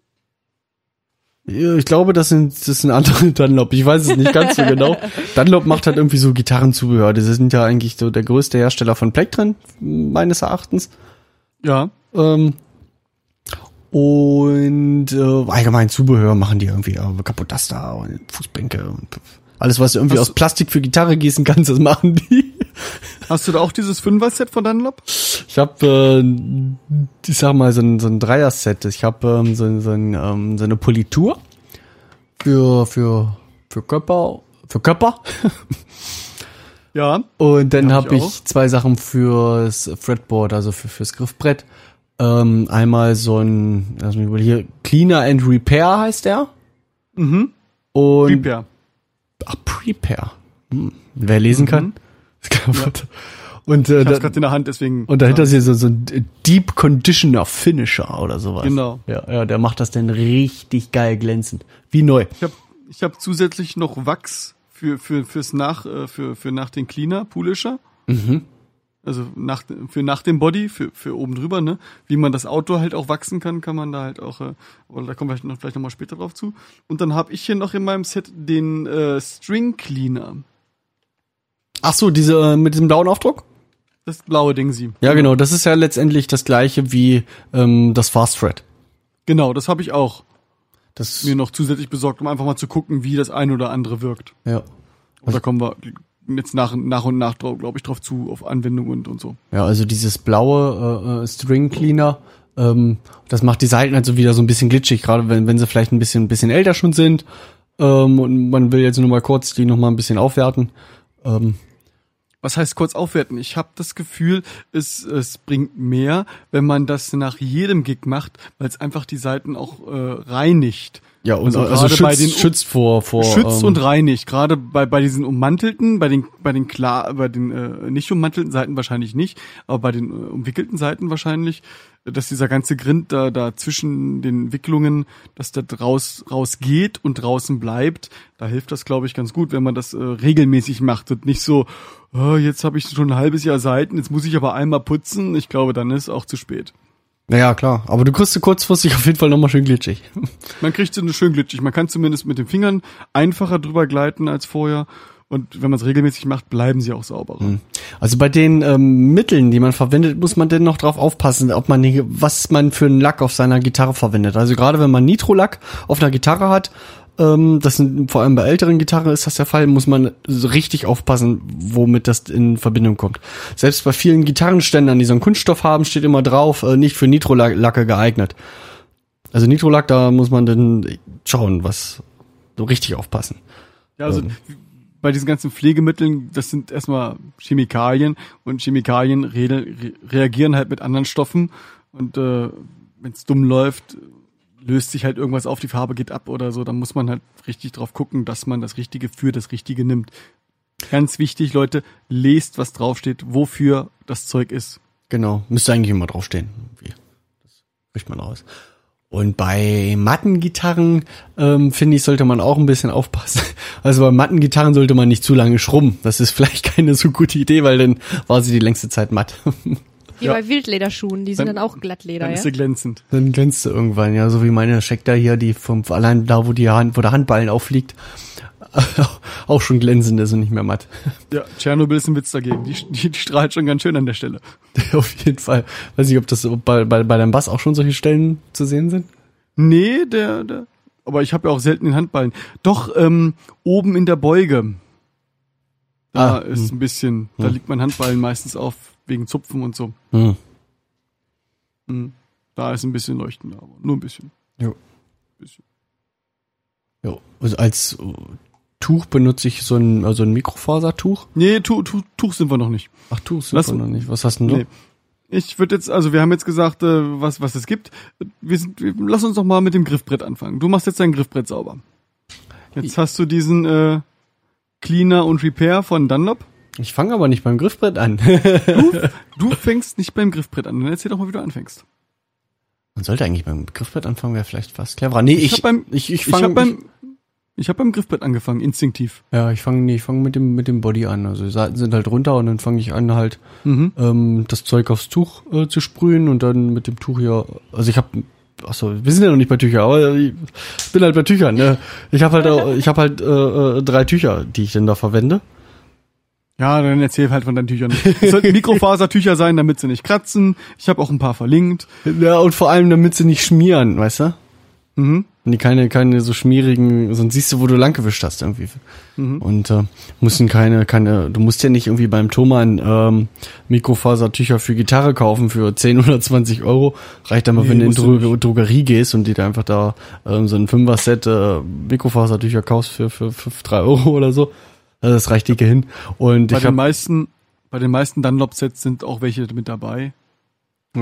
ja, ich glaube, das sind das sind andere Dunlop. Ich weiß es nicht ganz so genau. Dunlop macht halt irgendwie so Gitarrenzubehör. Das sind ja eigentlich so der größte Hersteller von Plektren meines Erachtens. Ja. Ähm, und äh, allgemein Zubehör machen die irgendwie äh, Kapottaster und Fußbänke und alles, was du irgendwie Hast aus Plastik für Gitarre gießen kannst, das machen die. Hast du da auch dieses Fünfer-Set von Dunlop? Ich habe, äh, ich sag mal, so ein, so ein Dreier-Set. Ich habe ähm, so, so, ein, ähm, so eine Politur für, für, für Körper, für Körper. Ja. Und dann Hab habe ich ich, zwei Sachen fürs Fretboard, also für, fürs Griffbrett. Ähm, einmal so ein, lass mich überlegen, hier, Cleaner and Repair heißt der. Mhm. Und Repair. Prepare. Hm. Wer lesen kann. Und, äh, Ich hab's gerade in der Hand, deswegen. und dahinter ist hier so, so ein Deep Conditioner Finisher oder sowas. Genau. Ja, ja, der macht das dann richtig geil glänzend. Wie neu. Ich habe ich hab zusätzlich noch Wachs für, für, fürs nach, äh, für, für nach den Cleaner, Poolisher. Mhm. Also nach, für nach dem Body, für, für oben drüber, ne? Wie man das Auto halt auch wachsen kann, kann man da halt auch, äh, aber da kommen wir vielleicht noch, vielleicht noch mal später drauf zu. Und dann habe ich hier noch in meinem Set den äh, String Cleaner. Ach so, diese äh, mit diesem blauen Aufdruck? Das blaue Ding sie. Ja, genau. Das ist ja letztendlich das gleiche wie ähm, das Fast Thread. Genau, das habe ich auch Das mir noch zusätzlich besorgt, um einfach mal zu gucken, wie das eine oder andere wirkt. ja. Und da kommen wir jetzt nach, nach und nach, glaube ich, drauf zu, auf Anwendung und, und so. Ja, also dieses blaue äh, äh, String Cleaner, ähm, das macht die Seiten halt so wieder so ein bisschen glitschig, gerade wenn, wenn sie vielleicht ein bisschen, ein bisschen älter schon sind. Ähm, und man will jetzt nur mal kurz die noch mal ein bisschen aufwerten. Ähm, Was heißt kurz aufwerten? Ich habe das Gefühl, es, es bringt mehr, wenn man das nach jedem Gig macht, weil es einfach die Seiten auch äh, reinigt. Ja, und Also also, schützt, bei den- schützt vor, vor Schützt ähm, und reinigt. Gerade bei, bei diesen ummantelten, bei den, bei den klar, bei den äh, nicht ummantelten Seiten wahrscheinlich nicht, aber bei den äh, umwickelten Seiten wahrscheinlich, dass dieser ganze Grind da, da zwischen den Wicklungen, dass der raus, rausgeht und draußen bleibt. Da hilft das, glaube ich, ganz gut, wenn man das äh, regelmäßig macht und nicht so, oh, jetzt habe ich schon ein halbes Jahr Seiten, jetzt muss ich aber einmal putzen. Ich glaube, dann ist auch zu spät. Naja, klar. Aber du kriegst sie kurzfristig auf jeden Fall nochmal schön glitschig. Man kriegt sie schön glitschig. Man kann zumindest mit den Fingern einfacher drüber gleiten als vorher. Und wenn man es regelmäßig macht, bleiben sie auch sauberer. Also bei den ähm, Mitteln, die man verwendet, muss man denn noch drauf aufpassen, ob man was man für einen Lack auf seiner Gitarre verwendet. Also gerade wenn man Nitro-Lack auf einer Gitarre hat, das sind vor allem bei älteren Gitarren ist das der Fall, muss man so richtig aufpassen, womit das in Verbindung kommt. Selbst bei vielen Gitarrenständern, die so einen Kunststoff haben, steht immer drauf, äh, nicht für Nitro-Lacke geeignet. Also Nitro-Lack, da muss man dann schauen, was so richtig aufpassen. Ja, also Ähm. bei diesen ganzen Pflegemitteln, das sind erstmal Chemikalien und Chemikalien re reagieren halt mit anderen Stoffen und äh, wenn es dumm läuft, löst sich halt irgendwas auf, die Farbe geht ab oder so, dann muss man halt richtig drauf gucken, dass man das Richtige für das Richtige nimmt. Ganz wichtig, Leute, lest, was draufsteht, wofür das Zeug ist. Genau, müsste eigentlich immer draufstehen. Das kriegt man raus. Und bei Mattengitarren, ähm, finde ich, sollte man auch ein bisschen aufpassen. Also bei Mattengitarren sollte man nicht zu lange schrubben. Das ist vielleicht keine so gute Idee, weil dann war sie die längste Zeit matt. Wie Ja. bei Wildlederschuhen, die sind Dann- dann, auch Glattleder, Dann ja? ist sie glänzend. dann glänzt sie irgendwann, ja, so wie meine Schecter hier, die vom, allein da, wo die Hand, wo der Handballen aufliegt, auch schon glänzend ist und nicht mehr matt. Ja, Tschernobyl ist ein Witz dagegen. Die, die, die strahlt schon ganz schön an der Stelle. Auf jeden Fall. Weiß nicht, ob das bei, bei, bei deinem Bass auch schon solche Stellen zu sehen sind. Nee, der, der. Aber ich habe ja auch selten den Handballen. Doch, ähm, oben in der Beuge. Da Ah, ist ein bisschen, da Hm. liegt mein Handballen meistens auf, wegen Zupfen und so. Hm. Da ist ein bisschen leuchtender, aber nur ein bisschen. Jo. bisschen. Jo. Also als äh, Tuch benutze ich so ein, also ein Mikrofasertuch. Nee, tu, tu, Tuch sind wir noch nicht. Ach, Tuch sind Lass- wir noch nicht. Was hast denn du? Nee. Ich würde jetzt, also wir haben jetzt gesagt, äh, was, was es gibt. Wir sind, wir, lass uns doch mal mit dem Griffbrett anfangen. Du machst jetzt dein Griffbrett sauber. Jetzt hast du diesen äh, Cleaner und Repair von Dunlop. Ich fange aber nicht beim Griffbrett an. Du fängst nicht beim Griffbrett an. Dann erzähl doch mal, wie du anfängst. Man sollte eigentlich beim Griffbrett anfangen, wäre vielleicht fast cleverer. Nee, ich, hab beim, ich, ich ich habe beim, ich hab beim Griffbrett angefangen, instinktiv. ja, ich fange nee, ich fange mit dem mit dem Body an. Also die Seiten sind halt runter und dann fange ich an halt Mhm. ähm, das Zeug aufs Tuch äh, zu sprühen und dann mit dem Tuch hier. Also ich habe Achso, wir sind ja noch nicht bei Tüchern, aber ich bin halt bei Tüchern. Ne? Ich habe halt, ich habe halt äh, äh, drei Tücher, die ich dann da verwende. Ja, dann erzähl halt von deinen Tüchern. Es sollten Mikrofasertücher sein, damit sie nicht kratzen. Ich habe auch ein paar verlinkt. Ja, und vor allem, damit sie nicht schmieren, weißt du? Mhm. Die keine, keine so schmierigen, sonst siehst du, wo du lang gewischt hast irgendwie. Mhm. Und äh, mussten keine, keine, du musst ja nicht irgendwie beim Thomann ähm, Mikrofasertücher für Gitarre kaufen für 10 oder 20 Euro. Reicht aber, Nee, wenn du in musst du Dro Drogerie gehst und dir da einfach da ähm, so ein Fünfer-Set äh, Mikrofasertücher kaufst für, für, für 3 Euro oder so. Also das reicht dicke hin. Und Bei ich den habe meisten, bei den meisten Dunlop-Sets sind auch welche mit dabei. Ich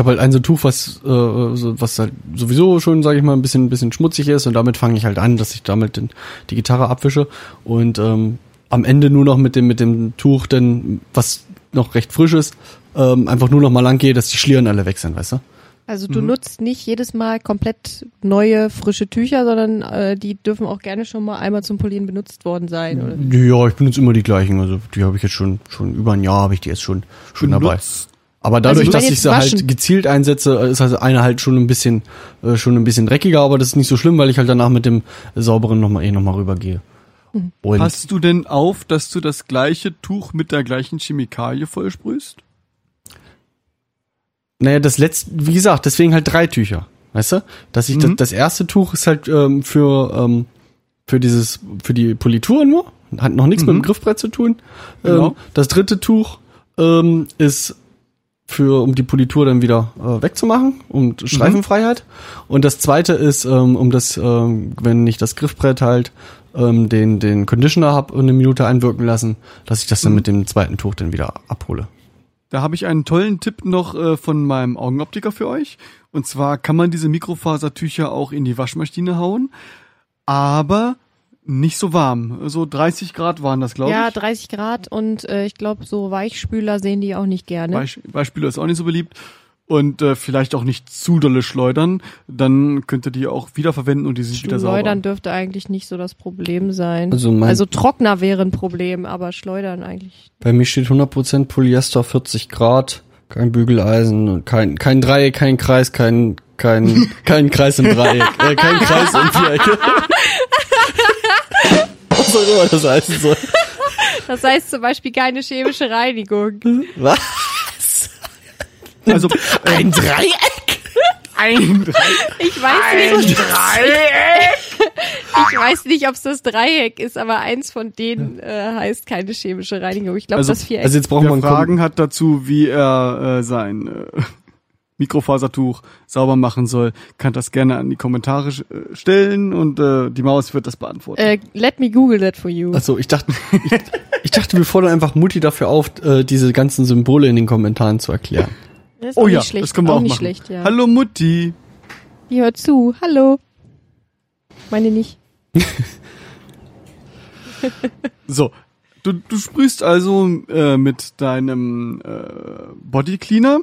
habe halt ein so Tuch, was, äh, so, was halt sowieso schon, sage ich mal, ein bisschen, ein bisschen schmutzig ist und damit fange ich halt an, dass ich damit den, die Gitarre abwische und ähm, am Ende nur noch mit dem, mit dem Tuch, denn was noch recht frisch ist, ähm, einfach nur noch mal lang gehe, dass die Schlieren alle weg sind, weißt du? Also du nutzt nicht jedes Mal komplett neue, frische Tücher, sondern äh, die dürfen auch gerne schon mal einmal zum Polieren benutzt worden sein. Oder? Ja, ich benutze immer die gleichen, also die habe ich jetzt schon, schon über ein Jahr habe ich die jetzt schon, schon dabei. Benutzt. Aber dadurch, Also, dass ich sie halt waschen. gezielt einsetze, ist also eine halt schon ein bisschen, äh, schon ein bisschen dreckiger, aber das ist nicht so schlimm, weil ich halt danach mit dem sauberen nochmal eh nochmal rübergehe. Mhm. Und Passt du denn auf, dass du das gleiche Tuch mit der gleichen Chemikalie vollsprühst? naja, das letzte, wie gesagt, deswegen halt drei Tücher. Weißt du? Dass ich das, Mhm. das erste Tuch ist halt ähm, für, ähm, für dieses, für die Politur nur, hat noch nichts mit dem Griffbrett zu tun. Genau. Ähm, das dritte Tuch ähm, ist für, um die Politur dann wieder äh, wegzumachen, um Streifenfreiheit. Und das zweite ist, ähm, um das, ähm, wenn ich das Griffbrett halt ähm, den, den Conditioner hab eine Minute einwirken lassen, dass ich das dann mit dem zweiten Tuch dann wieder abhole. Da habe ich einen tollen Tipp noch äh, von meinem Augenoptiker für euch. Und zwar kann man diese Mikrofasertücher auch in die Waschmaschine hauen, aber nicht so warm. So 30 Grad waren das, glaube Ja, ich. 30 Grad und äh, ich glaube, so Weichspüler sehen die auch nicht gerne. Beisp Beispiele ist auch nicht so beliebt. Und äh, vielleicht auch nicht zu dolle schleudern. Dann könnt ihr die auch wiederverwenden und die sind wieder sauber. Schleudern dürfte eigentlich nicht so das Problem sein. Also mein- also Trockner wäre ein Problem, aber Schleudern eigentlich. Bei mir steht 100% Polyester, 40 Grad, kein Bügeleisen, und kein, kein Dreieck, kein Kreis, kein, kein, kein Kreis im Dreieck, äh, kein Kreis im Viereck. Was auch immer das heißen soll. Das heißt zum Beispiel keine chemische Reinigung. Was? Also Ein Dreieck? ein Ich weiß nicht. ich weiß nicht, ob es das Dreieck ist, aber eins von denen äh, heißt keine chemische Reinigung. Ich glaube, Also- das Viereck. Also jetzt braucht man Fragen hat dazu, wie er äh, sein äh, Mikrofasertuch sauber machen soll, kann das gerne an die Kommentare äh, stellen und äh, die Maus wird das beantworten. äh, let me Google that for you. Also ich dachte, ich, ich dachte, wir fordern einfach Mutti dafür auf, äh, diese ganzen Symbole in den Kommentaren zu erklären. Das ist oh auch ja, nicht schlecht. das können wir auch, nicht machen. schlecht, ja. Hallo Mutti. Die hört zu. Hallo. Meine nicht. So, du, du sprühst also äh, mit deinem äh, Body Cleaner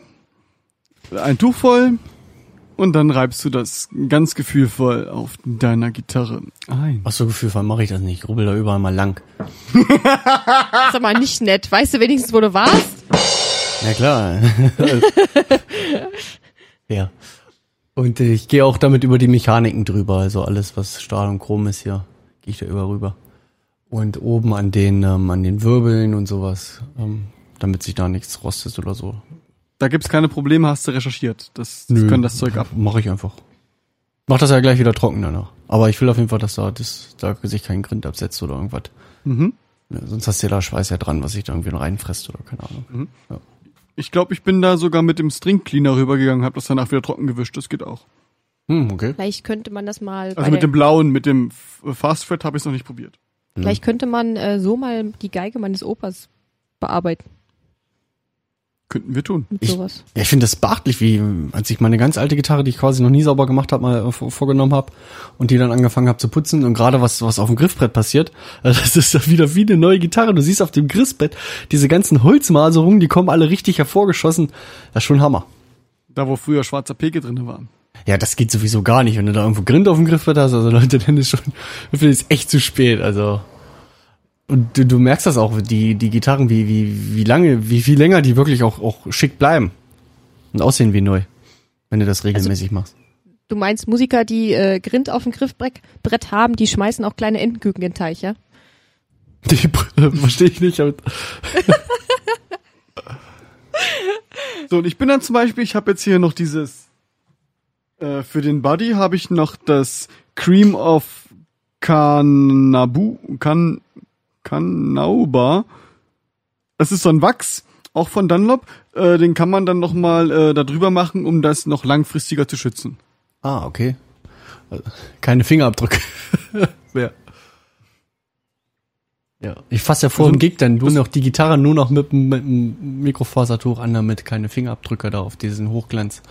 ein Tuch voll und dann reibst du das ganz gefühlvoll auf deiner Gitarre ein. Ach so, gefühlvoll mache ich das nicht. Ich rubbel da überall mal lang. Das ist aber nicht nett. Weißt du wenigstens, wo du warst? Ja klar. ja. Und ich gehe auch damit über die Mechaniken drüber. Also alles, was Stahl und Chrom ist hier, gehe ich da über rüber. Und oben an den, ähm, an den Wirbeln und sowas, ähm, damit sich da nichts rostet oder so. Da gibt's keine Probleme, hast du recherchiert. Das, das können das Zeug ab. Mache ich einfach. Mach das ja gleich wieder trocken danach. Aber ich will auf jeden Fall, dass da, das, da sich kein Grind absetzt oder irgendwas. Mhm. Ja, sonst hast du ja da Schweiß ja dran, was sich da irgendwie noch reinfresst oder keine Ahnung. Ich glaube, ich bin da sogar mit dem String Cleaner rübergegangen, habe das danach wieder trocken gewischt. Das geht auch. Hm, okay. Vielleicht könnte man das mal. Also mit dem blauen, mit dem F- Fast Thread habe ich es noch nicht probiert. Vielleicht könnte man äh, so mal die Geige meines Opas bearbeiten Könnten wir tun. Ich- sowas. Ja, ich finde das beachtlich, wie als ich meine ganz alte Gitarre, die ich quasi noch nie sauber gemacht habe, mal äh, vor- vorgenommen habe und die dann angefangen habe zu putzen und gerade was was auf dem Griffbrett passiert, äh, das ist ja wieder wie eine neue Gitarre. Du siehst auf dem Griffbrett diese ganzen Holzmaserungen, die kommen alle richtig hervorgeschossen. Das ist schon Hammer. Da, wo früher schwarzer Peke drin war. Ja, das geht sowieso gar nicht, wenn du da irgendwo Grind auf dem Griffbrett hast. Also Leute, dann ist schon, dafür ist echt zu spät. Also und du, du merkst das auch, die die Gitarren, wie wie wie lange, wie viel länger die wirklich auch auch schick bleiben und aussehen wie neu, wenn du das regelmäßig machst. Du meinst Musiker, die äh, Grind auf dem Griffbrett Brett haben, die schmeißen auch kleine Entenküken in den Teich, ja? Die verstehe ich nicht. Aber So, und ich bin dann zum Beispiel, ich habe jetzt hier noch dieses, äh, für den Buddy habe ich noch das Cream of Kanabu, kan, Kanauba. Das ist so ein Wachs, auch von Dunlop. Äh, den kann man dann noch mal äh, da drüber machen, um das noch langfristiger zu schützen. ah, okay. Also, Keine Fingerabdrücke. ja. Ja, ich fasse ja vor Also, dem Gig dann du noch die Gitarre nur noch mit, dem- mit dem Mikrofasertuch an, damit keine Fingerabdrücke da auf diesen Hochglanz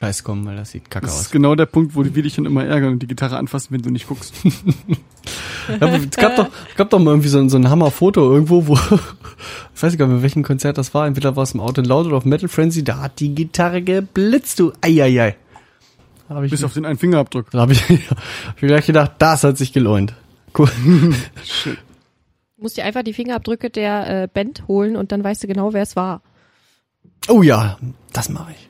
Scheiß kommen, weil das sieht kacke Das ist aus. genau der Punkt, wo wir dich dann immer ärgern und die Gitarre anfassen, wenn du nicht guckst. Ja, es gab doch, es gab doch mal irgendwie so, ein- so ein Hammerfoto irgendwo, wo, ich weiß gar nicht, bei welchem Konzert das war, entweder war es im Out and Loud oder auf Metal Frenzy, da hat die Gitarre geblitzt, du, eieiei. Hab ich, Bis auf den einen Fingerabdruck. da hab ich, hab ich gleich gedacht, das hat sich gelohnt. Cool. Du musst dir einfach die Fingerabdrücke der äh, Band holen und dann weißt du genau, wer es war. Oh ja, das mache ich.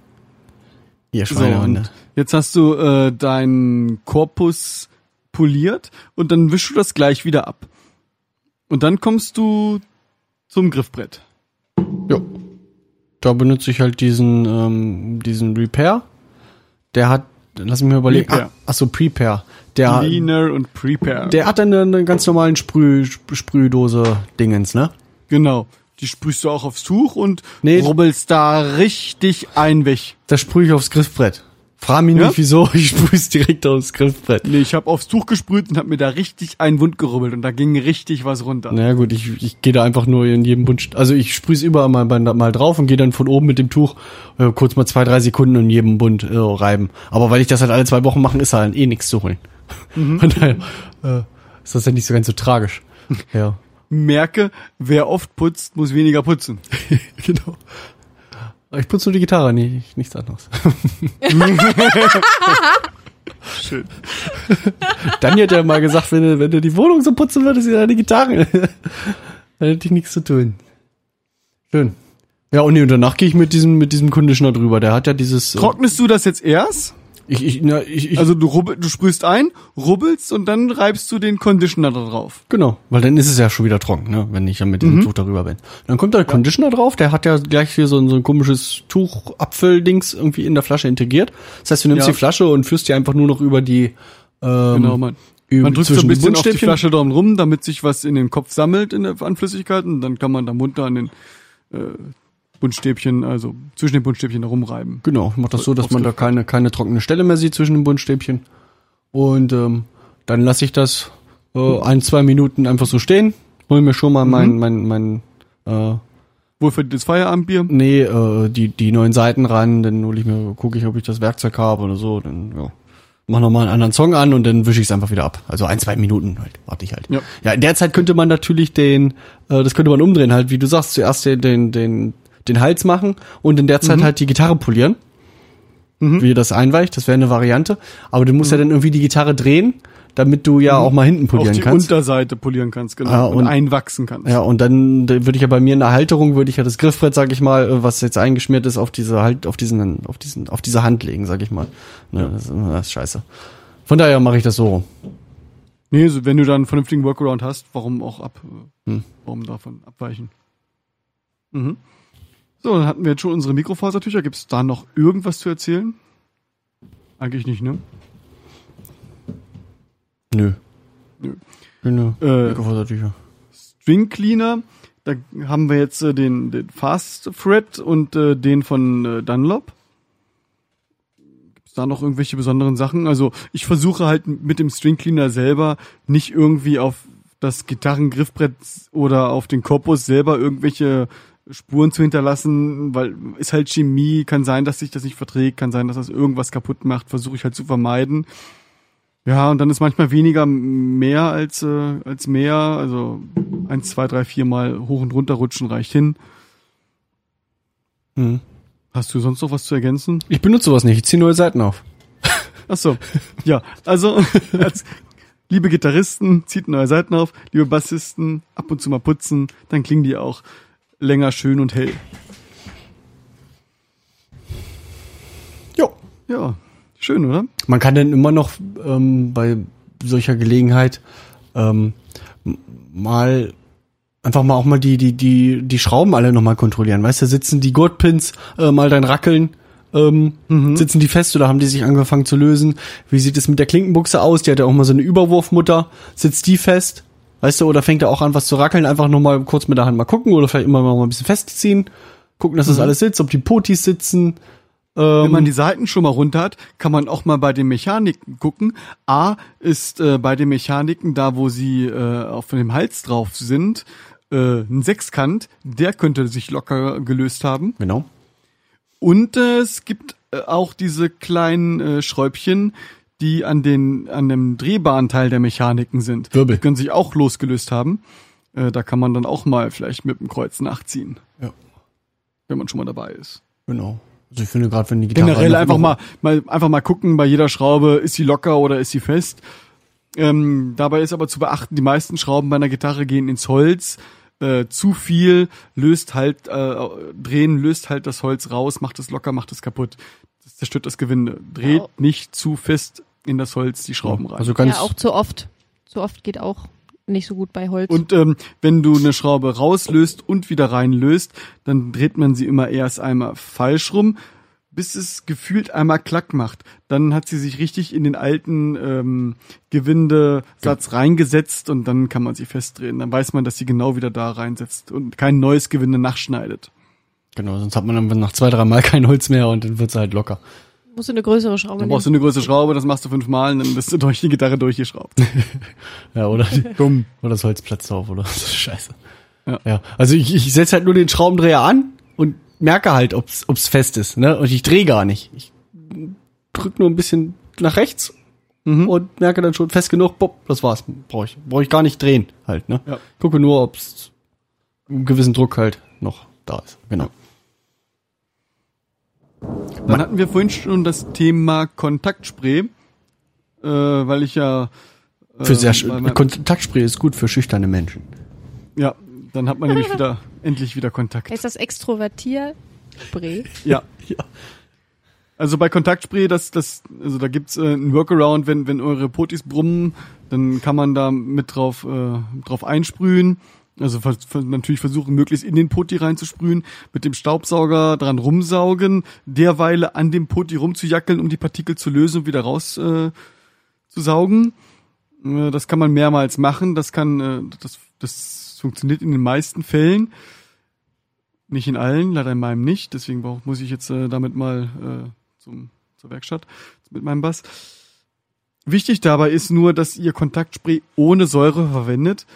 Ihr So, Schweinehunde. und jetzt hast du äh, deinen Korpus poliert und dann wischst du das gleich wieder ab. Und dann kommst du zum Griffbrett. ja. Da benutze ich halt diesen, ähm, diesen Repair. Der hat, lass mich mal überlegen. Repair. Ah, ach so, Prepare. Der, Cleaner und Prepare. der hat dann eine, eine ganz normalen Sprüh, Sp- Sprühdose Dingens, ne? genau. Die sprühst du auch aufs Tuch und Nee. rubbelst da richtig ein weg. Das sprühe ich aufs Griffbrett. Frag mich Ja? nicht wieso, ich sprühe es direkt aufs Griffbrett. Nee, ich habe aufs Tuch gesprüht und hab mir da richtig einen Wund gerubbelt und da ging richtig was runter. Na gut, ich, ich gehe da einfach nur in jedem Bund, also ich sprühe es überall mal, mal, drauf und gehe dann von oben mit dem Tuch äh, kurz mal zwei, drei Sekunden in jedem Bund äh, reiben. Aber weil ich das halt alle zwei Wochen mache, ist halt eh nichts zu holen. Von daher äh, ist das ja nicht so ganz so tragisch. Ja, Merke, wer oft putzt, muss weniger putzen. genau. Ich putze nur die Gitarre, nee, nichts anderes. Schön. Dani hat ja mal gesagt, wenn du, wenn du die Wohnung so putzen würdest deine Gitarre, dann hätte ich nichts zu tun. Schön. Ja, und, nee, und danach gehe ich mit diesem, mit diesem Conditioner drüber. Der hat ja dieses. äh, Trocknest du das jetzt erst? Ich, ich, na, ich, ich, Also du, rubbel, du sprühst ein, rubbelst und dann reibst du den Conditioner da drauf. genau, weil dann ist es ja schon wieder trocken, ne, wenn ich dann mit diesem Tuch darüber bin. Dann kommt da der Conditioner drauf, der hat ja gleich hier so ein, so ein komisches Tuch-Apfel-Dings irgendwie in der Flasche integriert. Das heißt, du nimmst Ja. die Flasche und führst die einfach nur noch über die, ähm, Genau, man. über, Man drückt so ein bisschen auf die. Flasche drum rum, damit sich was in den Kopf sammelt in der, an Flüssigkeiten. Dann kann man da munter an den äh, Buntstäbchen, also zwischen den Buntstäbchen da rumreiben. Genau, ich mach das so, dass man da keine, keine trockene Stelle mehr sieht zwischen den Buntstäbchen. Und ähm, dann lasse ich das äh, ein, zwei Minuten einfach so stehen. Hol mir schon mal mein, mein, mein, äh, Wohl für das Feierabendbier? nee, äh, die, die neuen Seiten ran, dann hol ich mir, gucke ich, ob ich das Werkzeug habe oder so, dann, ja. Mach noch mal einen anderen Song an und dann wische ich es einfach wieder ab. Also ein, zwei Minuten halt, warte ich halt. Ja. ja, in der Zeit könnte man natürlich den, äh, das könnte man umdrehen, halt, wie du sagst, zuerst den, den, den, den Hals machen und in der Zeit halt die Gitarre polieren. Wie das einweicht, das wäre eine Variante. Aber du musst ja dann irgendwie die Gitarre drehen, damit du ja auch mal hinten Auch polieren die kannst. Unterseite polieren kannst, genau. Ah, und, und- einwachsen kannst. Ja, und dann da würde ich ja bei mir in der Halterung würde ich ja das Griffbrett, sag ich mal, äh, was jetzt eingeschmiert ist, auf diese halt, auf diesen, auf diesen, auf diese Hand legen, sag ich mal. Ne, das, ist, das ist scheiße. Von daher mache ich das so. Nee, so, wenn du da einen vernünftigen Workaround hast, warum auch ab, Hm. warum davon abweichen? Mhm. So, dann hatten wir jetzt schon unsere Mikrofasertücher. Gibt es da noch irgendwas zu erzählen? Eigentlich nicht, ne? Nö. Nö. Äh, Wassertücher. String Cleaner, da haben wir jetzt äh, den, den Fast Thread und äh, den von äh, Dunlop. Gibt's da noch irgendwelche besonderen Sachen? Also ich versuche halt mit dem String Cleaner selber nicht irgendwie auf das Gitarrengriffbrett oder auf den Korpus selber irgendwelche Spuren zu hinterlassen, weil ist halt Chemie, kann sein, dass sich das nicht verträgt, kann sein, dass das irgendwas kaputt macht, versuche ich halt zu vermeiden. Ja, und dann ist manchmal weniger mehr als, äh, als mehr. Also eins, zwei, drei, vier Mal hoch und runter rutschen reicht hin. Hm. Hast du sonst noch was zu ergänzen? Ich benutze sowas nicht. Ich ziehe neue Seiten auf. Ach so. Ja, also als, liebe Gitarristen, zieht neue Seiten auf. Liebe Bassisten, ab und zu mal putzen, dann klingen die auch länger schön und hell. Jo. Ja, schön, oder? Man kann dann immer noch ähm, bei solcher Gelegenheit ähm, mal einfach mal auch mal die die die die Schrauben alle noch mal kontrollieren. Weißt du, sitzen die Gurtpins äh, mal dann rackeln, ähm, sitzen die fest oder haben die sich angefangen zu lösen? Wie sieht es mit der Klinkenbuchse aus? Die hat ja auch mal so eine Überwurfmutter. Sitzt die fest? Weißt du, oder fängt er auch an, was zu rackeln? Einfach nur mal kurz mit der Hand mal gucken oder vielleicht immer mal ein bisschen festziehen. Gucken, dass das alles sitzt, ob die Potis sitzen. Wenn Ähm, man die Seiten schon mal runter hat, kann man auch mal bei den Mechaniken gucken. A ist äh, bei den Mechaniken da, wo sie äh, auf dem Hals drauf sind, äh, ein Sechskant, der könnte sich locker gelöst haben. genau. Und äh, es gibt äh, auch diese kleinen äh, Schräubchen, die an den an dem drehbaren Teil der Mechaniken sind. Wirbel. Die können sich auch losgelöst haben. Äh, da kann man dann auch mal vielleicht mit dem Kreuz nachziehen, Ja. wenn man schon mal dabei ist. Genau. Also ich finde gerade, wenn die Gitarre Generell einfach mal, mal einfach mal gucken bei jeder Schraube, ist sie locker oder ist sie fest. Ähm, dabei ist aber zu beachten, die meisten Schrauben bei einer Gitarre gehen ins Holz. Äh, zu viel löst halt, äh, drehen löst halt das Holz raus, macht es locker, macht es kaputt. Das zerstört das Gewinde. Dreht Ja. nicht zu fest in das Holz die Schrauben rein. Also ganz ja, auch zu oft. Zu oft geht auch nicht so gut bei Holz. Und ähm, wenn du eine Schraube rauslöst und wieder reinlöst, dann dreht man sie immer erst einmal falsch rum, bis es gefühlt einmal klack macht. Dann hat sie sich richtig in den alten ähm, Gewindesatz reingesetzt und dann kann man sie festdrehen. Dann weiß man, dass sie genau wieder da reinsetzt und kein neues Gewinde nachschneidet. genau, sonst hat man dann nach zwei, drei Mal kein Holz mehr und dann wird's halt locker. Musst du eine größere Schraube Dann brauchst du eine größere Schraube, das machst du fünfmal und dann bist du durch die Gitarre durchgeschraubt. Ja, oder Dumm. oder das Holz platzt auf oder so Scheiße. Ja. ja. Also ich, ich setze halt nur den Schraubendreher an und merke halt, ob's ob's fest ist, ne? Und ich drehe gar nicht. Ich drück nur ein bisschen nach rechts Mhm. und merke dann schon fest genug, bopp, das war's. Brauche ich brauche ich gar nicht drehen halt, ne? Ja. Gucke nur, ob's einen gewissen Druck halt noch da ist. Genau. Dann hatten wir vorhin schon das Thema Kontaktspray, äh, weil ich ja Für sehr Kontaktspray ist gut für schüchterne Menschen. Ja, dann hat man nämlich wieder endlich wieder Kontakt. Ist das Extrovertier-Spray? Ja. Ja. Also bei Kontaktspray, das, das, also da gibt's äh, einen Workaround, wenn, wenn eure Potis brummen, dann kann man da mit drauf, äh, drauf einsprühen. Also natürlich versuchen, möglichst in den Poti reinzusprühen, mit dem Staubsauger dran rumsaugen, derweile an dem Poti rumzujackeln, um die Partikel zu lösen und wieder raus äh, zu saugen. Äh, das kann man mehrmals machen. Das kann, äh, das, das funktioniert in den meisten Fällen. Nicht in allen, leider in meinem nicht. Deswegen brauch, muss ich jetzt äh, damit mal äh, zum, zur Werkstatt mit meinem Bass. Wichtig dabei ist nur, dass ihr Kontaktspray ohne Säure verwendet,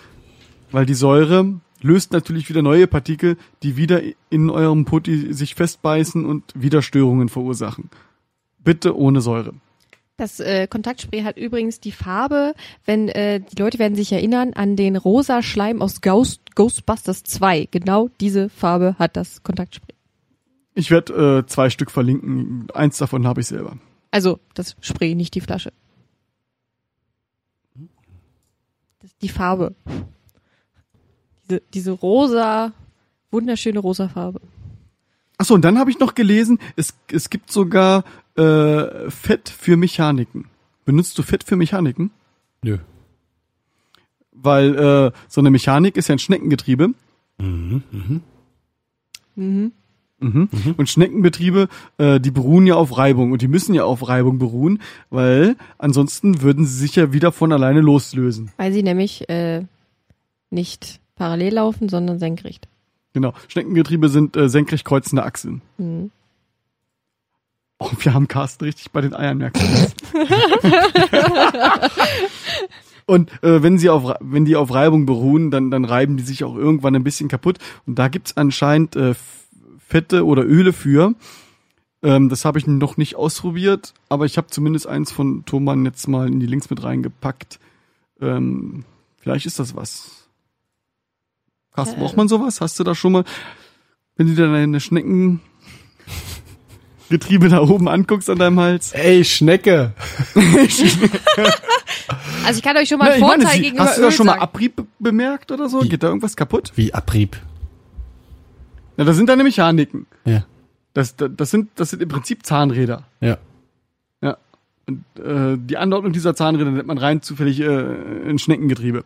weil die Säure löst natürlich wieder neue Partikel, die wieder in eurem Putti sich festbeißen und wieder Störungen verursachen. Bitte ohne Säure. Das äh, Kontaktspray hat übrigens die Farbe, wenn äh, die Leute werden sich erinnern an den rosa Schleim aus Ghost, Ghostbusters 2. Genau diese Farbe hat das Kontaktspray. Ich werde äh, zwei Stück verlinken. Eins davon habe ich selber. Also das Spray, nicht die Flasche. Das ist die Farbe. Diese, diese rosa, wunderschöne rosa Farbe. Achso, und dann habe ich noch gelesen, es, es gibt sogar äh, Fett für Mechaniken. Benutzt du Fett für Mechaniken? Nö. Weil äh, so eine Mechanik ist ja ein Schneckengetriebe. Mhm. Mhm. Und Schneckenbetriebe, äh, die beruhen ja auf Reibung und die müssen ja auf Reibung beruhen, weil ansonsten würden sie sich ja wieder von alleine loslösen. Weil sie nämlich äh, nicht parallel laufen, sondern senkrecht. Genau. Schneckengetriebe sind äh, senkrecht kreuzende Achseln. Mhm. Oh, wir haben Carsten richtig bei den Eiern, das? Und äh, wenn sie auf wenn die auf Reibung beruhen, dann dann reiben die sich auch irgendwann ein bisschen kaputt. Und da gibt's anscheinend äh, Fette oder Öle für. Ähm, das habe ich noch nicht ausprobiert, aber ich habe zumindest eins von Thomann jetzt mal in die Links mit reingepackt. Ähm, vielleicht ist das was. Carsten, Äh. braucht man sowas? Hast du da schon mal, wenn du dir deine Schneckengetriebe da oben anguckst an deinem Hals? Ey, Schnecke. Also ich kann euch schon mal Na, einen ich meine, Vorteil sie, gegenüber hast du da Öl schon mal sagen. Abrieb be- bemerkt oder so? Wie? Geht da irgendwas kaputt? Wie Abrieb. Na, da sind deine Mechaniken. Ja. Das, das, das, sind, das sind im Prinzip Zahnräder. Ja. Ja. Und äh, die Anordnung dieser Zahnräder nennt man rein zufällig äh, ein Schneckengetriebe.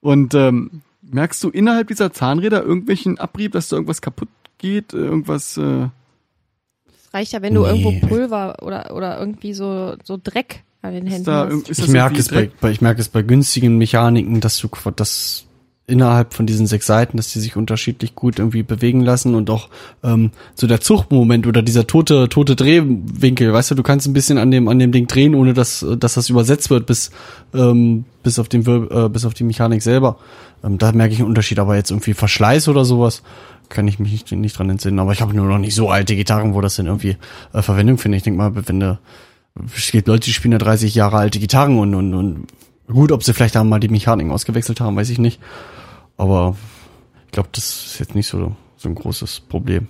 Und ähm, merkst du innerhalb dieser Zahnräder irgendwelchen Abrieb, dass da irgendwas kaputt geht? äh, Irgendwas. Äh, Das reicht ja, wenn du Nee. irgendwo Pulver oder, oder irgendwie so, so Dreck an den Händen ist da, hast. Ich merke es bei, bei, ich merke es bei günstigen Mechaniken, dass du qu- das innerhalb von diesen sechs Seiten, dass die sich unterschiedlich gut irgendwie bewegen lassen und auch ähm, so der Zuchtmoment oder dieser tote tote Drehwinkel, weißt du, du kannst ein bisschen an dem an dem Ding drehen, ohne dass äh, dass das übersetzt wird bis ähm, bis auf den Wir äh, bis auf die Mechanik selber. Ähm, da merke ich einen Unterschied, aber jetzt irgendwie Verschleiß oder sowas kann ich mich nicht, nicht dran entsinnen. Aber ich habe nur noch nicht so alte Gitarren, wo das dann irgendwie äh, Verwendung findet. Ich denke mal, wenn du es gibt Leute, die spielen ja 30 Jahre alte Gitarren und, und, und gut, ob sie vielleicht da mal die Mechaniken ausgewechselt haben, weiß ich nicht. Aber ich glaube, das ist jetzt nicht so, so ein großes Problem.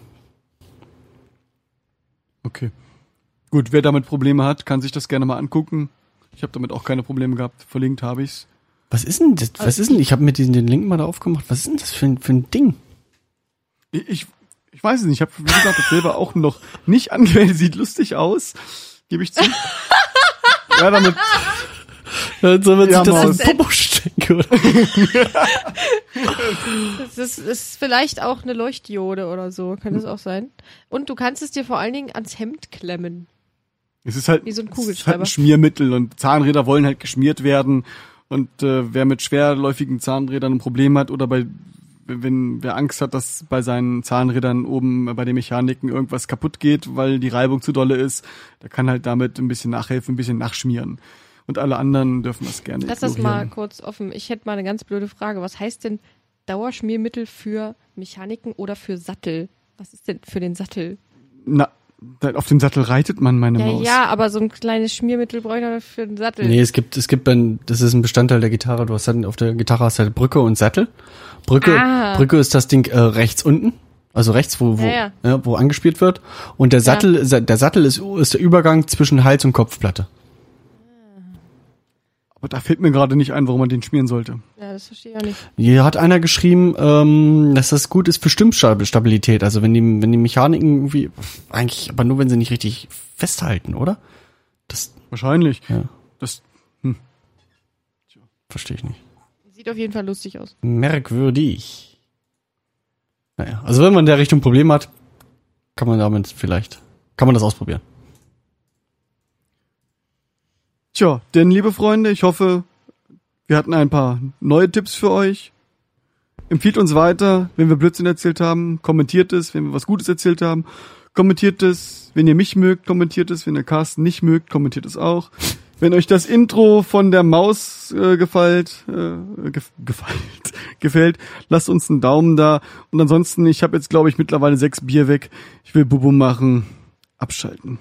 Okay. Gut, wer damit Probleme hat, kann sich das gerne mal angucken. Ich habe damit auch keine Probleme gehabt. Verlinkt habe ich's. Was ist denn das? Was ist denn? Ich habe mir diesen den Link mal da aufgemacht. Was ist denn das für ein, für ein Ding? Ich, ich, ich weiß es nicht. Ich habe, wie gesagt, das selber auch noch nicht angewendet. Sieht lustig aus. Gebe ich zu. ja, damit. Ja, soll man Ja, sich das in Popo stecken, oder? Das ist, ist vielleicht auch eine Leuchtdiode oder so, könnte es auch sein. Und du kannst es dir vor allen Dingen ans Hemd klemmen. Es ist halt, Wie so ein es ist halt Kugelschreiber. ein Schmiermittel und Zahnräder wollen halt geschmiert werden. Und äh, wer mit schwerläufigen Zahnrädern ein Problem hat oder bei wenn wer Angst hat, dass bei seinen Zahnrädern oben bei den Mechaniken irgendwas kaputt geht, weil die Reibung zu dolle ist, der kann halt damit ein bisschen nachhelfen, ein bisschen nachschmieren. Und alle anderen dürfen das gerne Lass das mal ignorieren. kurz offen. Ich hätte mal eine ganz blöde Frage. Was heißt denn Dauerschmiermittel für Mechaniken oder für Sattel? Was ist denn für den Sattel? Na, auf dem Sattel reitet man meine Ja, Maus. ja, aber so ein kleines Schmiermittel ich noch für den Sattel. Nee, es gibt, es gibt ein, das ist ein Bestandteil der Gitarre. Du hast halt, auf der Gitarre hast halt Brücke und Sattel. Brücke, Ah. Brücke ist das Ding äh, rechts unten. Also rechts, wo, wo, Ja, ja, wo angespielt wird. Und der Sattel, sa- der Sattel ist, ist der Übergang zwischen Hals und Kopfplatte. Aber da fällt mir gerade nicht ein, warum man den schmieren sollte. Ja, das verstehe ich auch nicht. Hier hat einer geschrieben, ähm, dass das gut ist für Stimmstabilität. Also wenn die, wenn die Mechaniken irgendwie, eigentlich, aber nur wenn sie nicht richtig festhalten, oder? Das Wahrscheinlich. Ja. Das, verstehe ich nicht. Sieht auf jeden Fall lustig aus. Merkwürdig. Naja, also wenn man in der Richtung Probleme hat, kann man damit vielleicht, kann man das ausprobieren. Tja, denn liebe Freunde, ich hoffe, wir hatten ein paar neue Tipps für euch. Empfiehlt uns weiter, wenn wir Blödsinn erzählt haben, kommentiert es, wenn wir was Gutes erzählt haben, kommentiert es, wenn ihr mich mögt, kommentiert es, wenn ihr Carsten nicht mögt, kommentiert es auch. Wenn euch das Intro von der Maus äh, gefällt, äh, gef gefällt, gefällt, lasst uns einen Daumen da. Und ansonsten, ich habe jetzt glaube ich mittlerweile sechs Bier weg. Ich will Bubu machen, abschalten.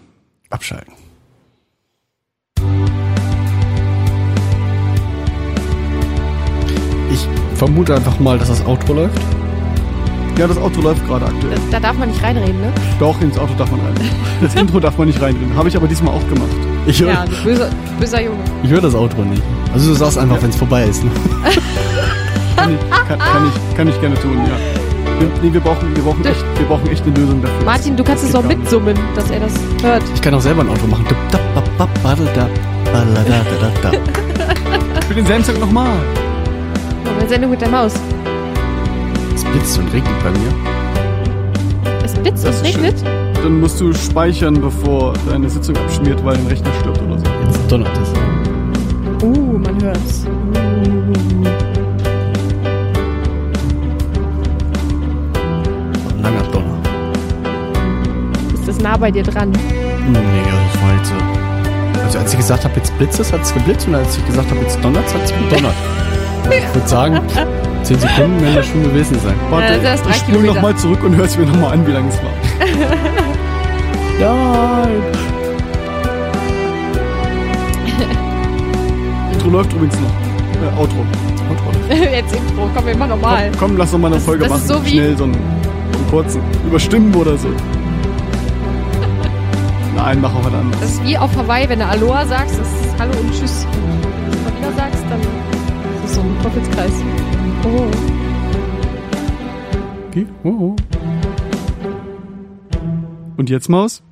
Abschalten. Vermute einfach mal, dass das Outro läuft. Ja, das Auto läuft gerade aktuell. Da, da darf man nicht reinreden, ne? Doch, ins Auto darf man rein. Das Intro darf man nicht reinreden. Habe ich aber diesmal auch gemacht. Ich höre Ja, böser, böser Junge. ich hör das Outro nicht. Also du sagst einfach, wenn es vorbei ist. Ne? Kann ich, kann, kann ich, kann ich gerne tun, ja. Wir, nee, wir brauchen, wir brauchen echt, wir brauchen echt eine Lösung dafür. Martin, du kannst es auch mitsummen, dass er das hört. Ich kann auch selber ein Outro machen. Für den Samstag nochmal. Eine Sendung mit der Maus. Es blitzt und regnet bei mir. Es blitzt und ist schön. regnet? Dann musst du speichern, bevor deine Sitzung abschmiert, weil ein Rechner stirbt oder so. Jetzt donnert es. Uh, man hört's. Ein langer Donner. Ist das nah bei dir dran? Nee, also das war jetzt so. Also als ich gesagt habe, jetzt blitzt es, hat es geblitzt und als ich gesagt habe, jetzt donnert es, hat es gedonnert. Ich würde sagen, 10 Sekunden werden das schon gewesen sein. Warte, Ja, das ich spule nochmal zurück und hör's mir nochmal an, wie lange es war. Nein! Intro läuft übrigens noch. Äh, Outro. Jetzt Intro, komm, wir machen nochmal. Komm, komm, lass noch mal eine Folge das machen. ist so wie- Schnell, so einen, einen kurzen. Über Stimmen oder so. Nein, machen wir dann. Das ist wie auf Hawaii, wenn du Aloha sagst, das ist Hallo und Tschüss. Teufelskreis. Oh. Okay. Oh, oh. Und jetzt, Maus?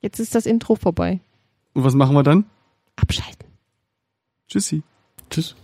Jetzt ist das Intro vorbei. Und was machen wir dann? Abschalten. Tschüssi. Tschüss.